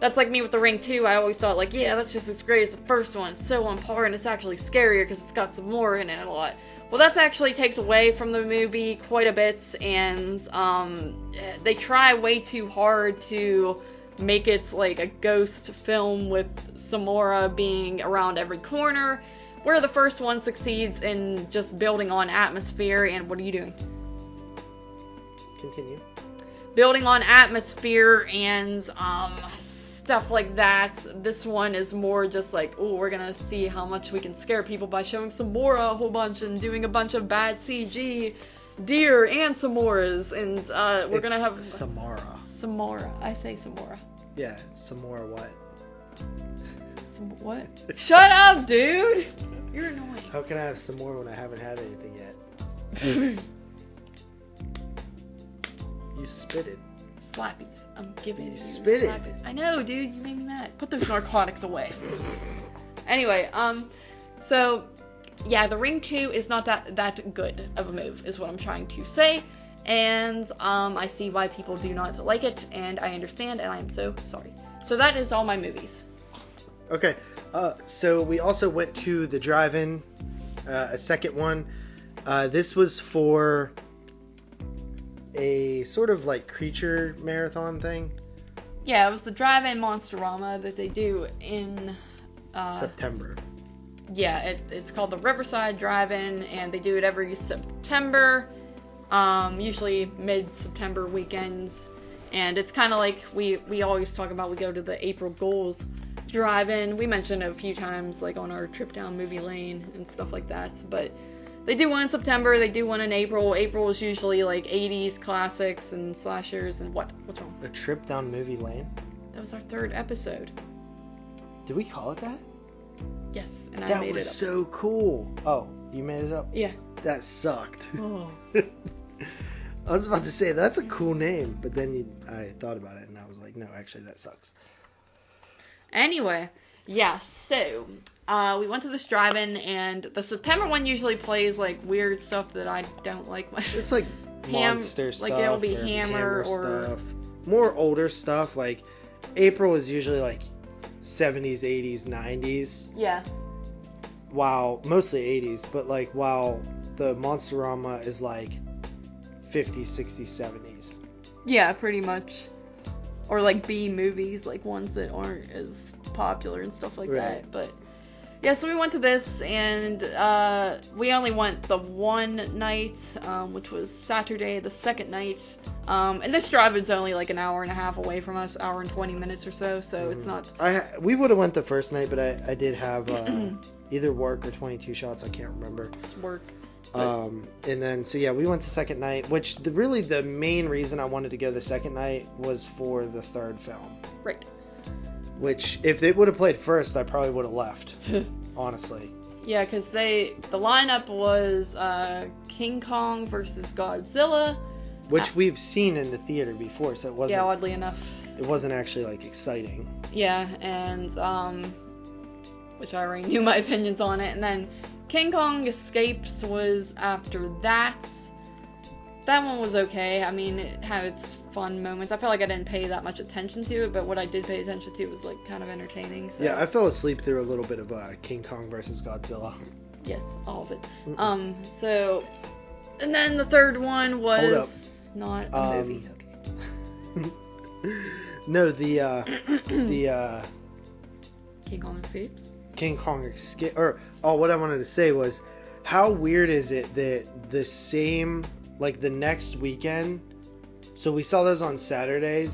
That's like me with The Ring too. I always thought like, yeah, that's just as great as the first one. It's so on par, and it's actually scarier because it's got some more in it a lot. Well, that actually takes away from the movie quite a bit, and um, they try way too hard to make it like a ghost film with Samora being around every corner, where the first one succeeds in just building on atmosphere. And what are you doing? Continue. building on atmosphere and um, stuff like that. This one is more just like, oh, we're gonna see how much we can scare people by showing Samora a whole bunch and doing a bunch of bad CG deer and Samoras, and uh, we're It's gonna have Samara. Samora. I say Samora. Yeah, Samara what? Sam- what? Shut up, dude. You're annoying. How can I have some more when I haven't had anything yet? You spit it. Slappies. I'm giving You you spit it. slappies. I know, dude. You made me mad. Put those narcotics away. Anyway, um, so yeah, The Ring Two is not that that good of a move, is what I'm trying to say, and um, I see why people do not like it, and I understand, and I am so sorry. So that is all my movies. Okay, uh, so we also went to the drive-in, uh, a second one. Uh, this was for a sort of like creature marathon thing. Yeah, it was the drive-in Monsterama that they do in. Uh, September. yeah, it, it's called the Riverside Drive-In, and they do it every September, um, usually mid-September weekends. And it's kind of like we we always talk about. We go to the April Ghouls Drive-In. We mentioned it a few times, like on our trip down Movie Lane and stuff like that. But they do one in September. They do one in April. April is usually like 80s classics and slashers and what? What's wrong? A trip down movie lane. That was our third episode. Did we call it that? Yes, and I that made was it up. so cool. Oh, you made it up. Yeah. That sucked. Oh. I was about to say that's a cool name, but then you, I thought about it and I was like, no, actually that sucks. Anyway, yeah, so uh, we went to this drive-in, and the September one usually plays like weird stuff that I don't like much. It's like Ham- monster stuff, like, it'll be or Hammer or- stuff. more older stuff. Like April is usually like 70s, 80s, 90s. yeah, While mostly 80s, but like while the Monsterama is like 50s, 60s, 70s. yeah, pretty much. Or like B movies, like ones that aren't as popular and stuff like Right. that. But Yeah, so we went to this, and uh, we only went the one night, um, which was Saturday, the second night. Um, and this drive-in's only like an hour and a half away from us, hour and 20 minutes or so, so it's Mhm. not. I we would have went the first night, but I, I did have uh, either work or 22 shots. I can't remember. It's work. Um, and then so yeah, we went the second night, which the, really the main reason I wanted to go the second night was for the third film. Right. Which if they would have played first, I probably would have left. Honestly. yeah, because they the lineup was uh, King Kong versus Godzilla. Which Ah. we've seen in the theater before, so it wasn't Yeah, oddly enough. it wasn't actually like exciting. Yeah, and um, which I already knew my opinions on it. And then King Kong Escapes was after that. That one was okay. I mean, it had its fun moments. I felt like I didn't pay that much attention to it, but what I did pay attention to was like kind of entertaining. So. Yeah, I fell asleep through a little bit of uh, King Kong versus Godzilla. Yes, all of it. Mm-mm. Um, so, and then the third one was not a Um, movie. Okay. no, the uh, the uh, King Kong Escapes. King Kong escape. Or oh, what I wanted to say was, how weird is it that the same like the next weekend? So we saw those on Saturdays,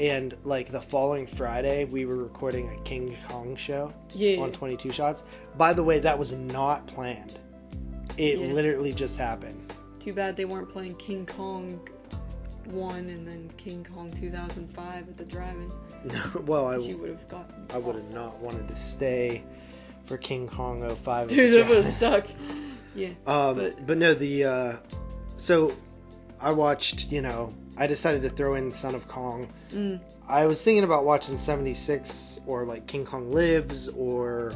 and like the following Friday we were recording a King Kong show Yeah. on 22 shots. By the way, that was not planned. It Yeah. literally just happened. Too bad they weren't playing King Kong 1 and then King Kong 2005 at the drive-in. well, I, would have gotten. I would have not wanted to stay for King Kong 05. Dude, that would have sucked. Yeah. Um, But- but, no, the uh, so I watched. You know, I decided to throw in Son of Kong. Mm. I was thinking about watching 76 or like King Kong Lives or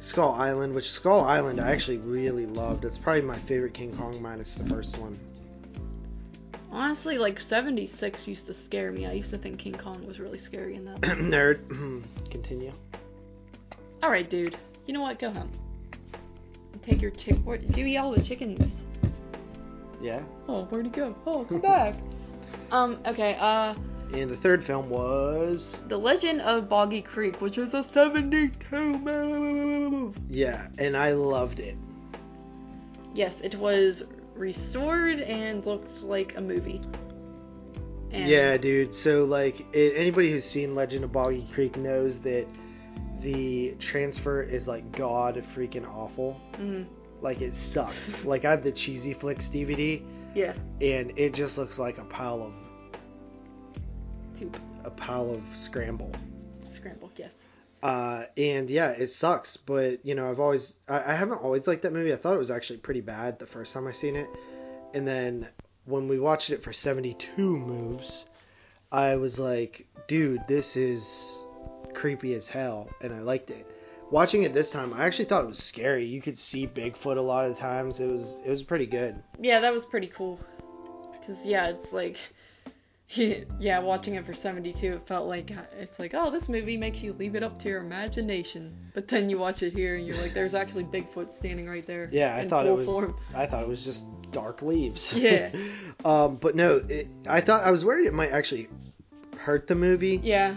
Skull Island, which Skull Island I actually really loved. It's probably my favorite King Kong minus the first one. Honestly, like 76 used to scare me. I used to think King Kong was really scary in that. Nerd. Continue. Alright, dude. You know what? Go home. Take your chick. Do you eat all the chickens? Yeah. Oh, where'd he go? Oh, come back. um, okay, uh, And the third film was The Legend of Boggy Creek, which was a 72 move. yeah, and I loved it. Yes, it was restored and looked like a movie. And Yeah, dude. So like, it, anybody who's seen Legend of Boggy Creek knows that the transfer is like god freaking awful. mhm, Like it sucks. like I have the Cheezy Flicks DVD, yeah. and it just looks like a pile of Poop. a pile of scramble. Scramble, yes. Uh, and yeah, it sucks. But you know, I've always I, I haven't always liked that movie. I thought it was actually pretty bad the first time I seen it, and then when we watched it for 72 moves, I was like, dude, this is creepy as hell, and I liked it. Watching it this time, I actually thought it was scary. You could see Bigfoot a lot of times. It was it was pretty good. Yeah, that was pretty cool. Because, yeah, it's like. Yeah, watching it for 72, it felt like it's like, oh, this movie makes you leave it up to your imagination. But then you watch it here, and you're like, there's actually Bigfoot standing right there. Yeah, I thought it was. Form. I thought it was just dark leaves. Yeah. um, but no, it, I thought I was worried it might actually hurt the movie Yeah,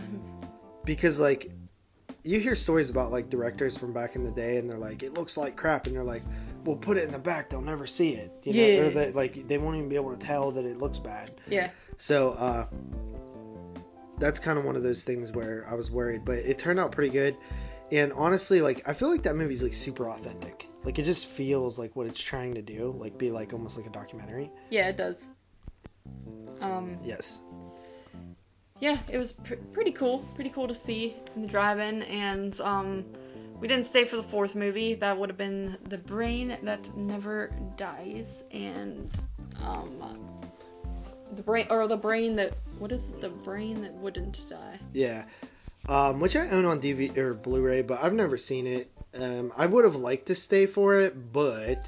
because like you hear stories about like directors from back in the day, and they're like, it looks like crap, and they're like, well, put it in the back, they'll never see it. You know, or Yeah. they, like they won't even be able to tell that it looks bad. yeah. So uh, that's kind of one of those things where I was worried, but it turned out pretty good. And honestly, like I feel like that movie's like super authentic. Like it just feels like what it's trying to do, like be like almost like a documentary. Yeah, it does. Um, Yes. Yeah, it was pr- pretty cool. Pretty cool to see in the drive-in, and um, we didn't stay for the fourth movie. That would have been The Brain That Never Dies, and um, the brain or the brain that what is it? The brain that wouldn't die. Yeah. Um, which I own on DVD or Blu-ray, but I've never seen it. Um, I would have liked to stay for it, but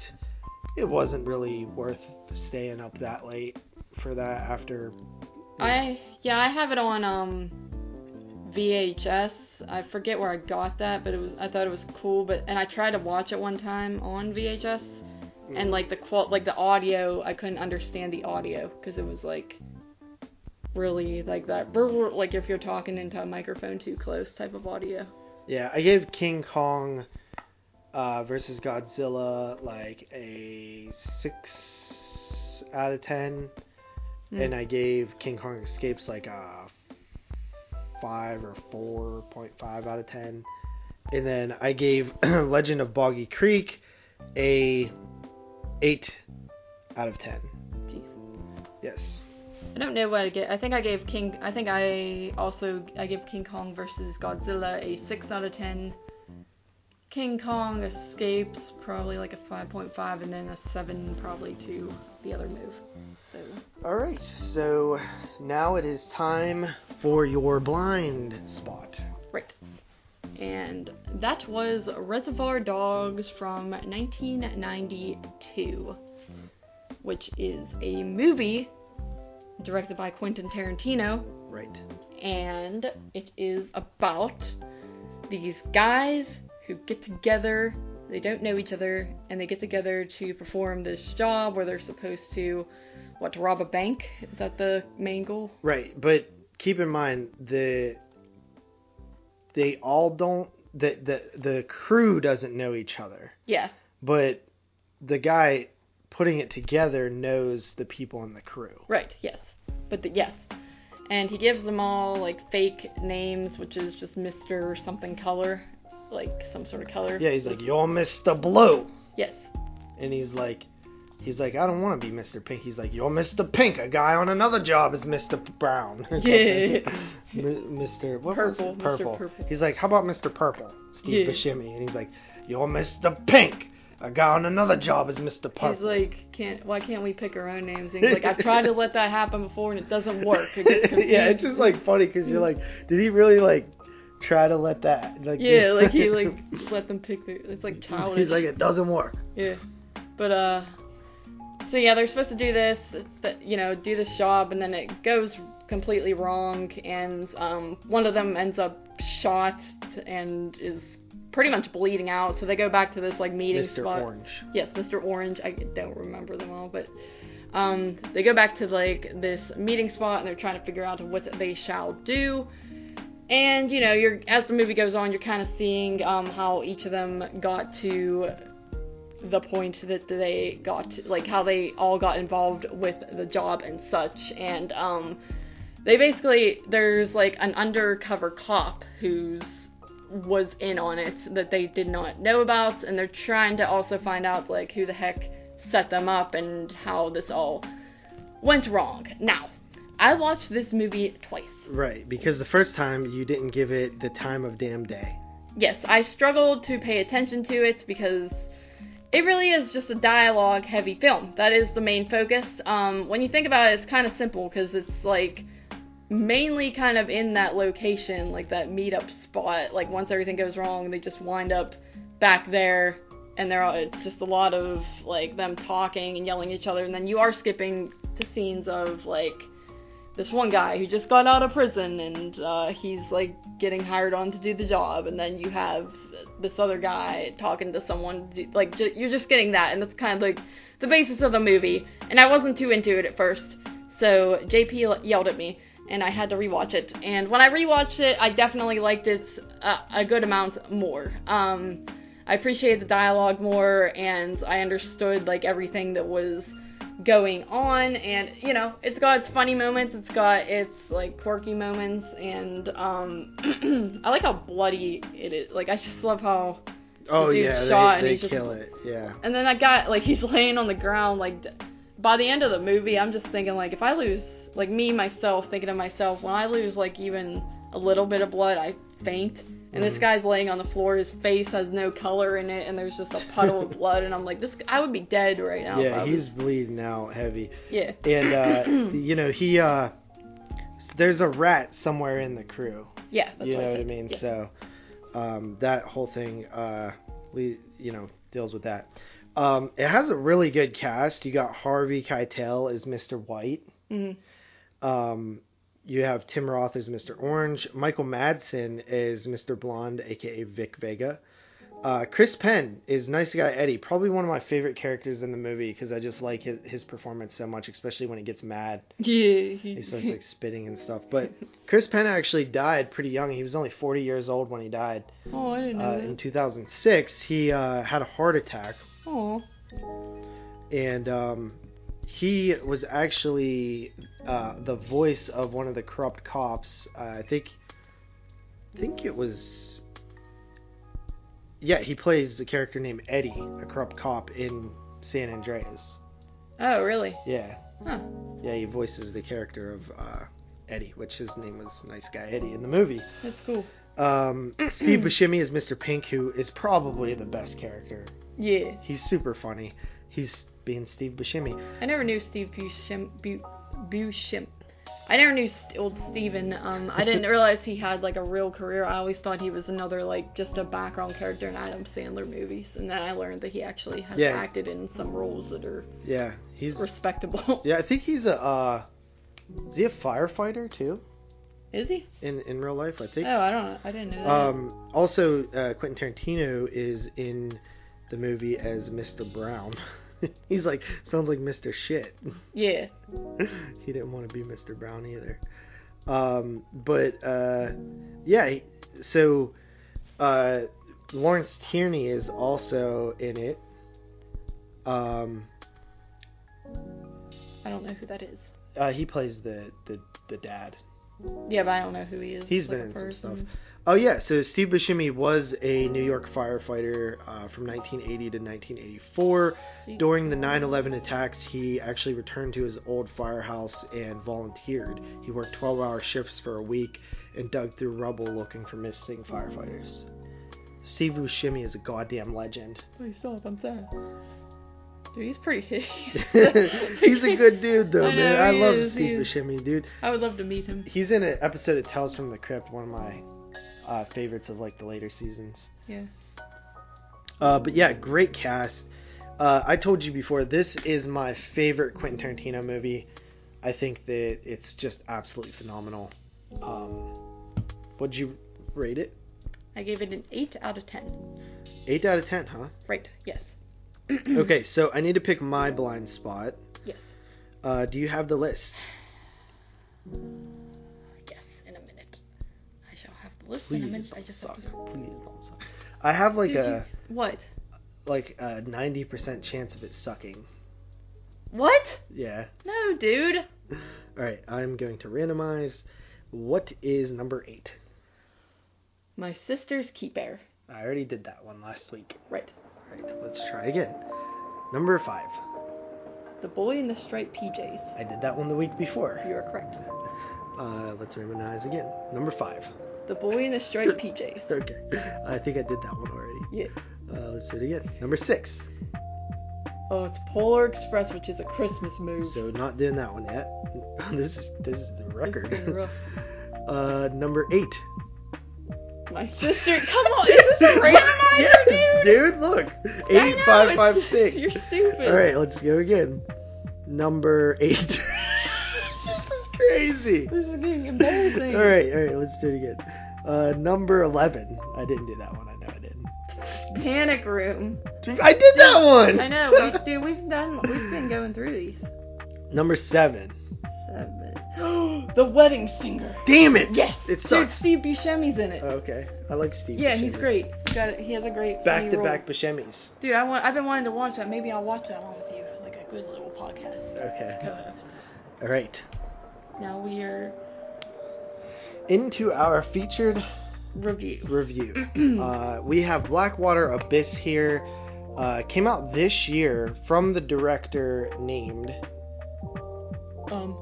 it wasn't really worth staying up that late for that after. I yeah, I have it on um VHS. I forget where I got that, but it was I thought it was cool. But and I tried to watch it one time on VHS, and like the qual like the audio, I couldn't understand the audio because it was like really like that like if you're talking into a microphone too close type of audio. Yeah, I gave King Kong uh, versus Godzilla like a six out of ten, Mm. and I gave King Kong Escapes like a five or four point five out of ten, and then I gave Legend of Boggy Creek a eight out of ten. Jeez. Yes. I don't know what I get. I think I gave King. I think I also I give King Kong versus Godzilla a six out of ten. King Kong escapes probably like a five point five, and then a seven probably to the other move. So All right. So now it is time for your blind spot. right, and that was Reservoir Dogs from 1992, which is a movie directed by Quentin Tarantino. Right. and it is about these guys who get together. They don't know each other, and they get together to perform this job where they're supposed to, what, to rob a bank? Is that the main goal? Right, but keep in mind the they all don't the the the crew doesn't know each other, Yeah, but the guy putting it together knows the people in the crew. right. Yes, but the, yes, and he gives them all like fake names, which is just Mister something color, like some sort of color. Yeah, he's like, "You're Mr. Blue," Yes. and he's like, he's like, "I don't want to be Mr. Pink." He's like, "You're Mr. Pink." A guy on another job is Mr. Brown. Yeah. M- Mr. What Purple, Was Mr. Purple. Purple. He's like, "How about Mr. Purple?" Steve Yeah. Buscemi, and he's like, "You're Mr. Pink." A guy on another job is Mr. Purple. He's like, can't why can't we pick our own names? And he's like, I've tried to let that happen before and it doesn't work. It yeah, it's just like funny because you're like, did he really like try to let that like? yeah, like he like let them pick their. It's like childish. He's like, it doesn't work. yeah, but uh, so yeah, they're supposed to do this, th- you know, do this job, and then it goes completely wrong, and um, one of them ends up shot and is pretty much bleeding out. So they go back to this like meeting Mr. spot. Orange. Yes, Mr. Orange. I don't remember them all, but um, they go back to like this meeting spot and they're trying to figure out what they shall do. And you know, you're as the movie goes on, you're kind of seeing um, how each of them got to the point that they got, to, like how they all got involved with the job and such. And um, they basically there's like an undercover cop who's was in on it that they did not know about and they're trying to also find out like who the heck set them up and how this all went wrong. Now, I watched this movie twice. Right, because the first time you didn't give it the time of damn day. Yes, I struggled to pay attention to it because it really is just a dialogue heavy film. That is the main focus. Um, when you think about it, it's kind of simple because it's like mainly kind of in that location, like that meetup spot. Like once everything goes wrong, they just wind up back there, and they're all, it's just a lot of like them talking and yelling at each other, and then you are skipping to scenes of like this one guy who just got out of prison and uh, he's like getting hired on to do the job, and then you have this other guy talking to someone. to do- Like you're just getting that, and that's kind of like the basis of the movie. And I wasn't too into it at first, so JP yelled at me, and I had to rewatch it. And when I rewatched it, I definitely liked it a, a good amount more. Um, I appreciated the dialogue more, and I understood like everything that was going on and you know it's got its funny moments it's got its like quirky moments and um i like how bloody it is like i just love how Oh dude's yeah, shot and they, they he's just- kill it. Yeah. and then that guy like he's laying on the ground like by the end of the movie i'm just thinking like if i lose like me myself thinking of myself when i lose like even a little bit of blood i faint and this Mhm. guy's laying on the floor his face has no color in it and there's just a puddle of blood and i'm like this i would be dead right now Yeah, he's bleeding out heavy. yeah And uh you know, he uh there's a rat somewhere in the crew. yeah that's you what know I what I mean? Yeah. So um that whole thing uh le- you know, deals with that. Um it has a really good cast. You got Harvey Keitel as Mr. White. Mhm. Um you have Tim Roth as Mr. Orange, Michael Madsen as Mr. Blonde, aka Vic Vega. Uh, Chris Penn is nice guy Eddie, probably one of my favorite characters in the movie because I just like his, his performance so much, especially when he gets mad. Yeah. He starts like spitting and stuff. But Chris Penn actually died pretty young. He was only 40 years old when he died. oh, I didn't know Uh, in 2006, he uh, had a heart attack, Oh. and um, he was actually uh, the voice of one of the corrupt cops. Uh, I think, I think it was. Yeah, he plays the character named Eddie, a corrupt cop in San Andreas. Oh, really? Yeah, Huh. yeah, he voices the character of uh, Eddie, which his name was Nice Guy Eddie in the movie. That's cool. Um, Steve Buscemi is Mr. Pink, who is probably the best character. Yeah. He's super funny. He's being Steve Buscemi. I never knew Steve Buscemi. Bu- Buscemi. I never knew St- old Steven. Um, I didn't realize he had like a real career. I always thought he was another like just a background character in Adam Sandler movies, and then I learned that he actually has Yeah. acted in some roles that are Yeah, he's. respectable. Yeah, I think he's a. Uh, is he a firefighter too? Is he? In in real life, I think. Oh, I don't know. I didn't know that. Um, also, uh, Quentin Tarantino is in the movie as Mr. Brown. he's like sounds like Mr. Shit. yeah. he didn't want to be Mr. Brown either. Um, but uh, yeah, so uh, Lawrence Tierney is also in it. Um, I don't know who that is. uh, he plays the, the the dad. Yeah, but I don't know who he is. He's like been in some stuff. Oh yeah, so Steve Buscemi was a New York firefighter uh, from 1980 to 1984. During the 9/11 attacks, he actually returned to his old firehouse and volunteered. He worked 12-hour shifts for a week and dug through rubble looking for missing firefighters. Steve Buscemi is a goddamn legend. Please stop. I'm sad. Dude, he's pretty hideous. He's a good dude though, I man. know, I love is, Steve. Buscemi, dude. I would love to meet him. He's in an episode of Tales from the Crypt, one of my uh, favorites of like the later seasons. Yeah. Uh, but yeah, great cast. Uh, I told you before, this is my favorite Quentin Tarantino movie. I think that it's just absolutely phenomenal. Um, what'd you rate it? I gave it an 8 out of 10. Eight out of ten, huh? Right, yes. Okay, so I need to pick my blind spot. Yes. Uh, do you have the list? I shall have the Please in a. I don't just suck. have to. Please don't suck. I have like Dude, a you- What? like a ninety percent chance of it sucking. What? Yeah. No, dude. All right, I'm going to randomize. What is number eight? My sister's keeper. I already did that one last week. Right. All right, let's try again. Number five. The boy in the striped PJs. I did that one the week before. You are correct. Uh, let's randomize again. Number five. The boy in the striped PJs. Okay. I think I did that one already. Yeah. Uh, let's do it again. Number six. Oh, it's Polar Express, which is a Christmas movie. So not doing that one yet. this is this is the record. rough. uh, number eight. My sister, come on, is this a randomizer, yes, dude? dude. Look, eight know, five five six. You're stupid. All right, let's go again. Number eight. This is crazy. This is getting embarrassing. All right, all right, let's do it again. Uh, number eleven. I didn't do that one. I know I didn't. Panic Room. I did that one. I know, we, dude. We've done. We've been going through these. number seven. Seven. the Wedding Singer. Damn it! Yes. it Dude. Steve Buscemi's in it. Okay, I like Steve. yeah, he's Buscemi. great. He's got. He has a great. Back funny to role. back Buscemi's. Dude, I want. I've been wanting to watch that. Maybe I'll watch that one with you, like a good little podcast. Okay. Co-host. All right. Now we are Into our featured review. review. uh, we have Blackwater Abyss here. Uh, came out this year from the director named Um,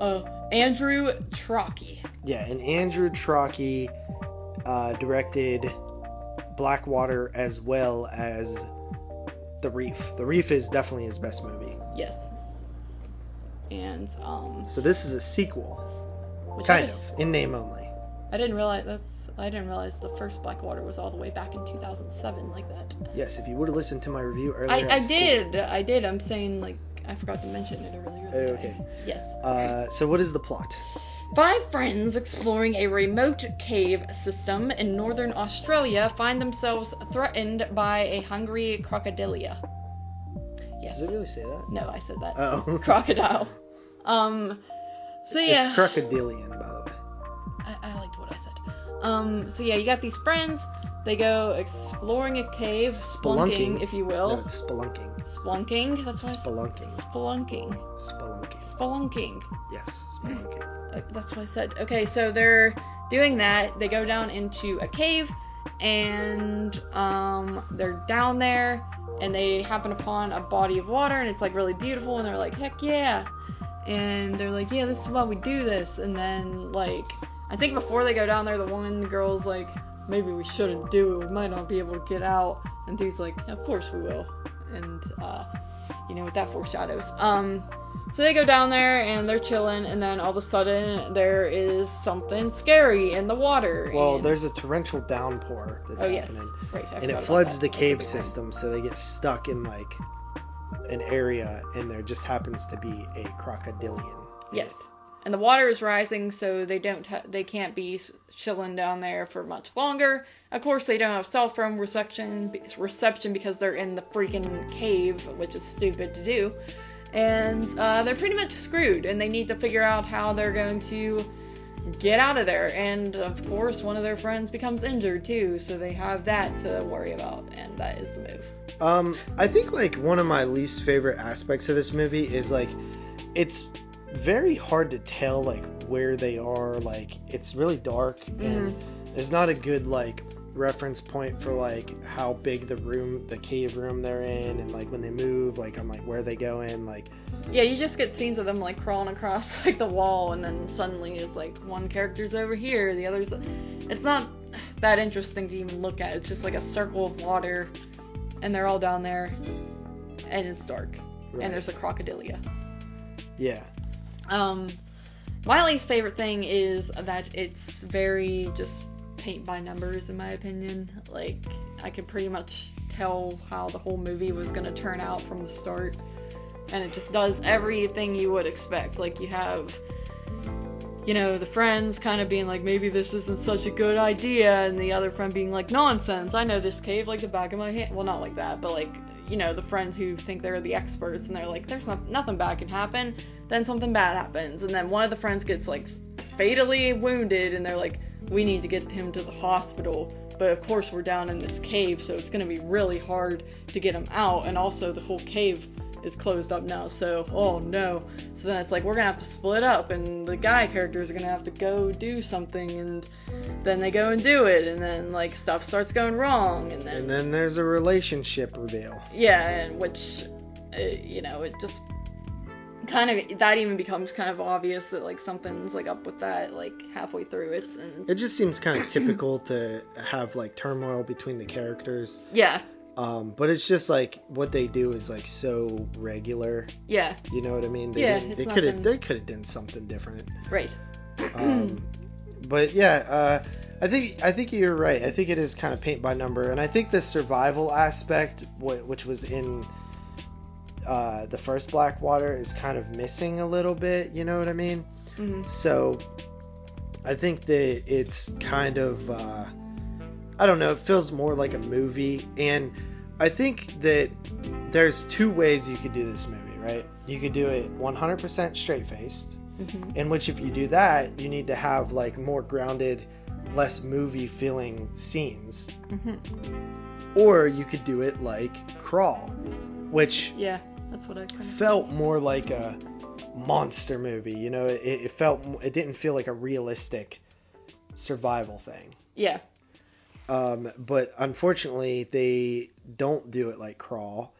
uh, Andrew Traucki. yeah, and Andrew Traucki uh, directed Blackwater as well as The Reef. The Reef is definitely his best movie. Yes. And um, So this is a sequel, which kind of in name only. I didn't realize that's. I didn't realize the first Blackwater was all the way back in 2007, like that. Yes, if you would have listened to my review earlier, I, I did. I did. I'm saying like I forgot to mention it earlier. Oh, okay. Yes. Uh, so what is the plot? Five friends exploring a remote cave system in northern Australia find themselves threatened by a hungry crocodilia. Yes. Does it really say that? No, I said that. Oh. Crocodile. Um. So yeah. It's crocodilian, by the way. I, I liked what I said. Um, so yeah, you got these friends. They go exploring a cave, spelunking, Spelunking. if you will. it's spelunking. Splunking. That's what Spelunking. spelunking. Spelunking. Spelunking. Yes, spelunking. Uh, That's what I said. Okay, so they're doing that. They go down into a cave, and um, they're down there, and they happen upon a body of water, and it's like really beautiful, and they're like, heck yeah, and they're like, yeah, this is why we do this, and then like, I think before they go down there, the one the girl's like, maybe we shouldn't do it. We might not be able to get out, and dude's like, of course we will, and uh, you know what that foreshadows. Um. So they go down there and they're chilling, and then all of a sudden there is something scary in the water. Well, and- there's a torrential downpour that's Oh, yes. happening. right, I and it floods the cave system, so they get stuck in like an area, and there just happens to be a crocodilian. Yes, and the water is rising, so they don't ha- they can't be chilling down there for much longer. Of course, they don't have cell phone reception reception because they're in the freaking cave, which is stupid to do. And uh, they're pretty much screwed, and they need to figure out how they're going to get out of there. And of course, one of their friends becomes injured too, so they have that to worry about, and that is the move. Um, I think like one of my least favorite aspects of this movie is like it's very hard to tell like where they are. Like it's really dark and there's not a good like reference point for like how big the room, the cave room they're in, and like when they move, like I'm like where they go in, like Yeah, you just get scenes of them like crawling across like the wall, and then suddenly it's like one character's over here, the other's. It's not that interesting to even look at. It's just like a circle of water, and they're all down there, and it's dark, right. and there's a crocodilia. yeah, Um, my least favorite thing is that it's very just paint by numbers, in my opinion. Like, I could pretty much tell how the whole movie was going to turn out from the start. And it just does everything you would expect. Like, you have, you know, the friends kind of being like, maybe this isn't such a good idea, and the other friend being like, nonsense, I know this cave like the back of my hand. Well, not like that, but like, you know, the friends who think they're the experts, and they're like, there's not, nothing bad can happen. Then something bad happens. And then one of the friends gets like fatally wounded and they're like we need to get him to the hospital. But of course we're down in this cave so it's to be really hard to get him out. And also the whole cave is closed up now so oh no so then it's like we're to have to split up and the guy characters are to have to go do something and then they go and do it and then like stuff starts going wrong and then and then there's a relationship reveal. yeah, and which, uh, you know, it just kind of that even becomes kind of obvious that like something's like up with that like halfway through it, and It just seems kind of typical to have like turmoil between the characters. yeah, Um, but it's just like what they do is like so regular. yeah, You know what I mean? They, Yeah, they could have they could have done something different. right, Um, but yeah, uh, I think I think you're right. I think it is kind of paint by number, and I think the survival aspect, which was in uh, the first Blackwater, is kind of missing a little bit. You know what I mean? hmm So I think that it's kind of uh, I don't know. It feels more like a movie, and I think that there's two ways you could do this movie. Right? You could do it 100% straight faced hmm in which if you do that you need to have like more grounded less movie feeling scenes hmm or you could do it like crawl which yeah, that's what I kind of felt more like a monster movie you know it, it felt it didn't feel like a realistic survival thing yeah, um, but unfortunately they don't do it like crawl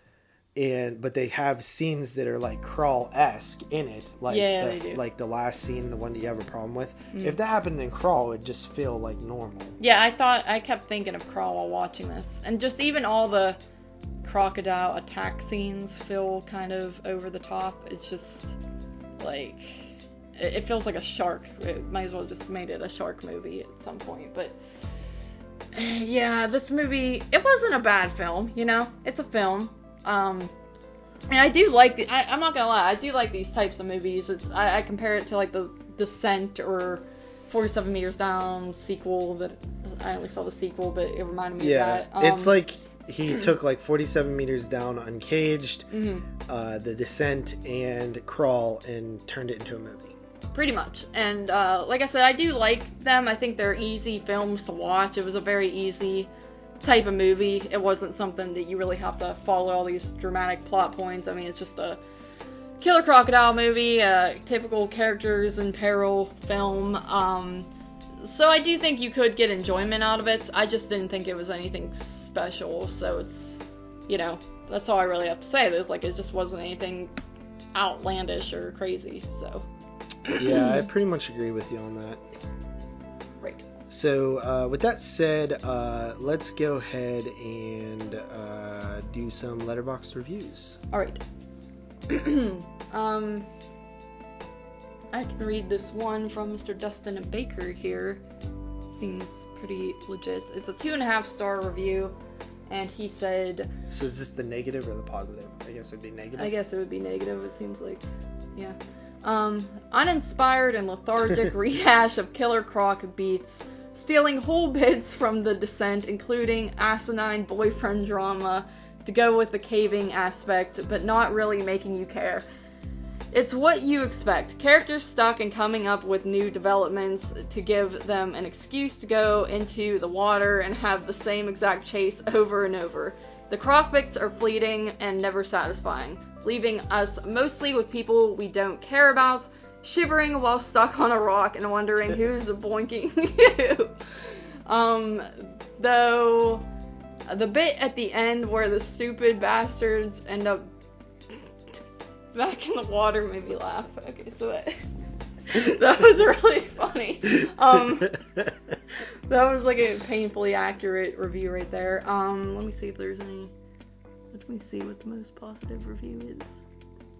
and but they have scenes that are like crawl esque in it, like Yeah, the, they do. like the last scene, the one that you have a problem with. Mm. If that happened in crawl, it'd just feel like normal. yeah. I thought I kept thinking of Crawl while watching this, and just even all the crocodile attack scenes feel kind of over the top. It's just like it, it feels like a shark. It might as well just made it a shark movie at some point. But yeah, this movie it wasn't a bad film. You know, it's a film. Um, and I do like the. I, I'm not gonna lie, I do like these types of movies. It's I, I compare it to like the Descent or 47 Meters Down sequel that I only saw the sequel, but it reminded me Yeah, of that. Um, it's like he took like 47 meters down, Uncaged, mhm, uh, The Descent, and Crawl, and turned it into a movie. Pretty much. And uh, like I said, I do like them. I think they're easy films to watch. It was a very easy type of movie. It wasn't something that you really have to follow all these dramatic plot points. I mean, it's just a killer crocodile movie, a typical characters in peril film. Um, so I do think you could get enjoyment out of it. I just didn't think it was anything special. So it's, you know, that's all I really have to say. It's like it just wasn't anything outlandish or crazy. So Yeah, I pretty much agree with you on that. right. So, uh, with that said, uh, let's go ahead and uh, do some Letterboxd reviews. All right. um, I can read this one from Mr. Dustin Baker here. Seems pretty legit. It's a two and a half star review, and he said, So, is this the negative or the positive? I guess it'd be negative. I guess it would be negative. It seems like, yeah. Um, uninspired and lethargic rehash of Killer Croc beats, stealing whole bits from The Descent, including asinine boyfriend drama to go with the caving aspect, but not really making you care. It's what you expect. Characters stuck and coming up with new developments to give them an excuse to go into the water and have the same exact chase over and over. The Croc crockbits are fleeting and never satisfying, leaving us mostly with people we don't care about, shivering while stuck on a rock and wondering who's boinking who. Um, though the bit at the end where the stupid bastards end up back in the water made me laugh. Okay, so that that was really funny. Um, that was like a painfully accurate review right there. Um, let me see if there's any. Let me see what the most positive review is.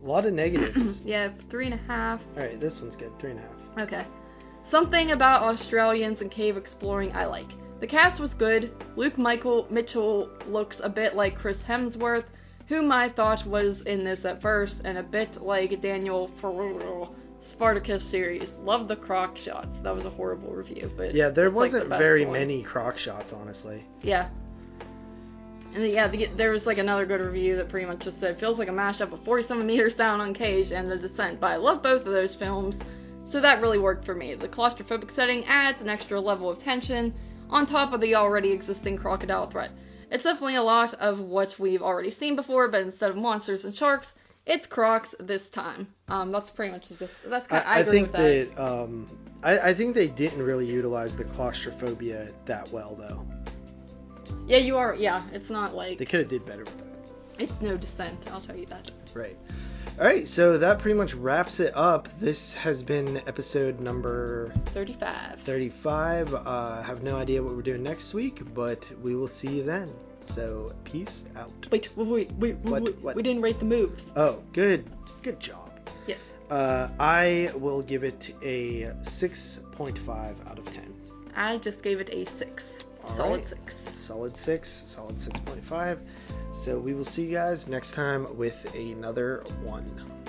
a lot of negatives. Yeah, three and a half. All right, this one's good. Three and a half. Okay. Something about Australians and cave exploring I like. The cast was good. Luke Michael Mitchell looks a bit like Chris Hemsworth, whom I thought was in this at first, and a bit like Daniel Ferrero. Spartacus series. Love the croc shots. That was a horrible review, but Yeah, there it's, like, the wasn't very one. many croc shots, honestly. Yeah. And yeah, the, there was like another good review that pretty much just said feels like a mashup of 47 meters down Uncaged and The Descent. But I love both of those films, so that really worked for me. The claustrophobic setting adds an extra level of tension on top of the already existing crocodile threat. It's definitely a lot of what we've already seen before, but instead of monsters and sharks, it's crocs this time. Um, that's pretty much just that's kind of, I, I, I agree think with that. that um, I, I think they didn't really utilize the claustrophobia that well, though. Yeah, you are. Yeah, it's not like They could have did better with that. it's no descent. I'll tell you that. Right. All right, so that pretty much wraps it up. This has been episode number 35. 35. Uh, I have no idea what we're doing next week, but we will see you then. So, peace out. Wait, wait, wait, wait, What- wait, what? We didn't rate the moves. Oh, good. Good job. Yes. Uh, I will give it a 6.5 out of 10. I just gave it a six. All Solid right. six. Solid 6, solid 6.5. So, we will see you guys next time with another one.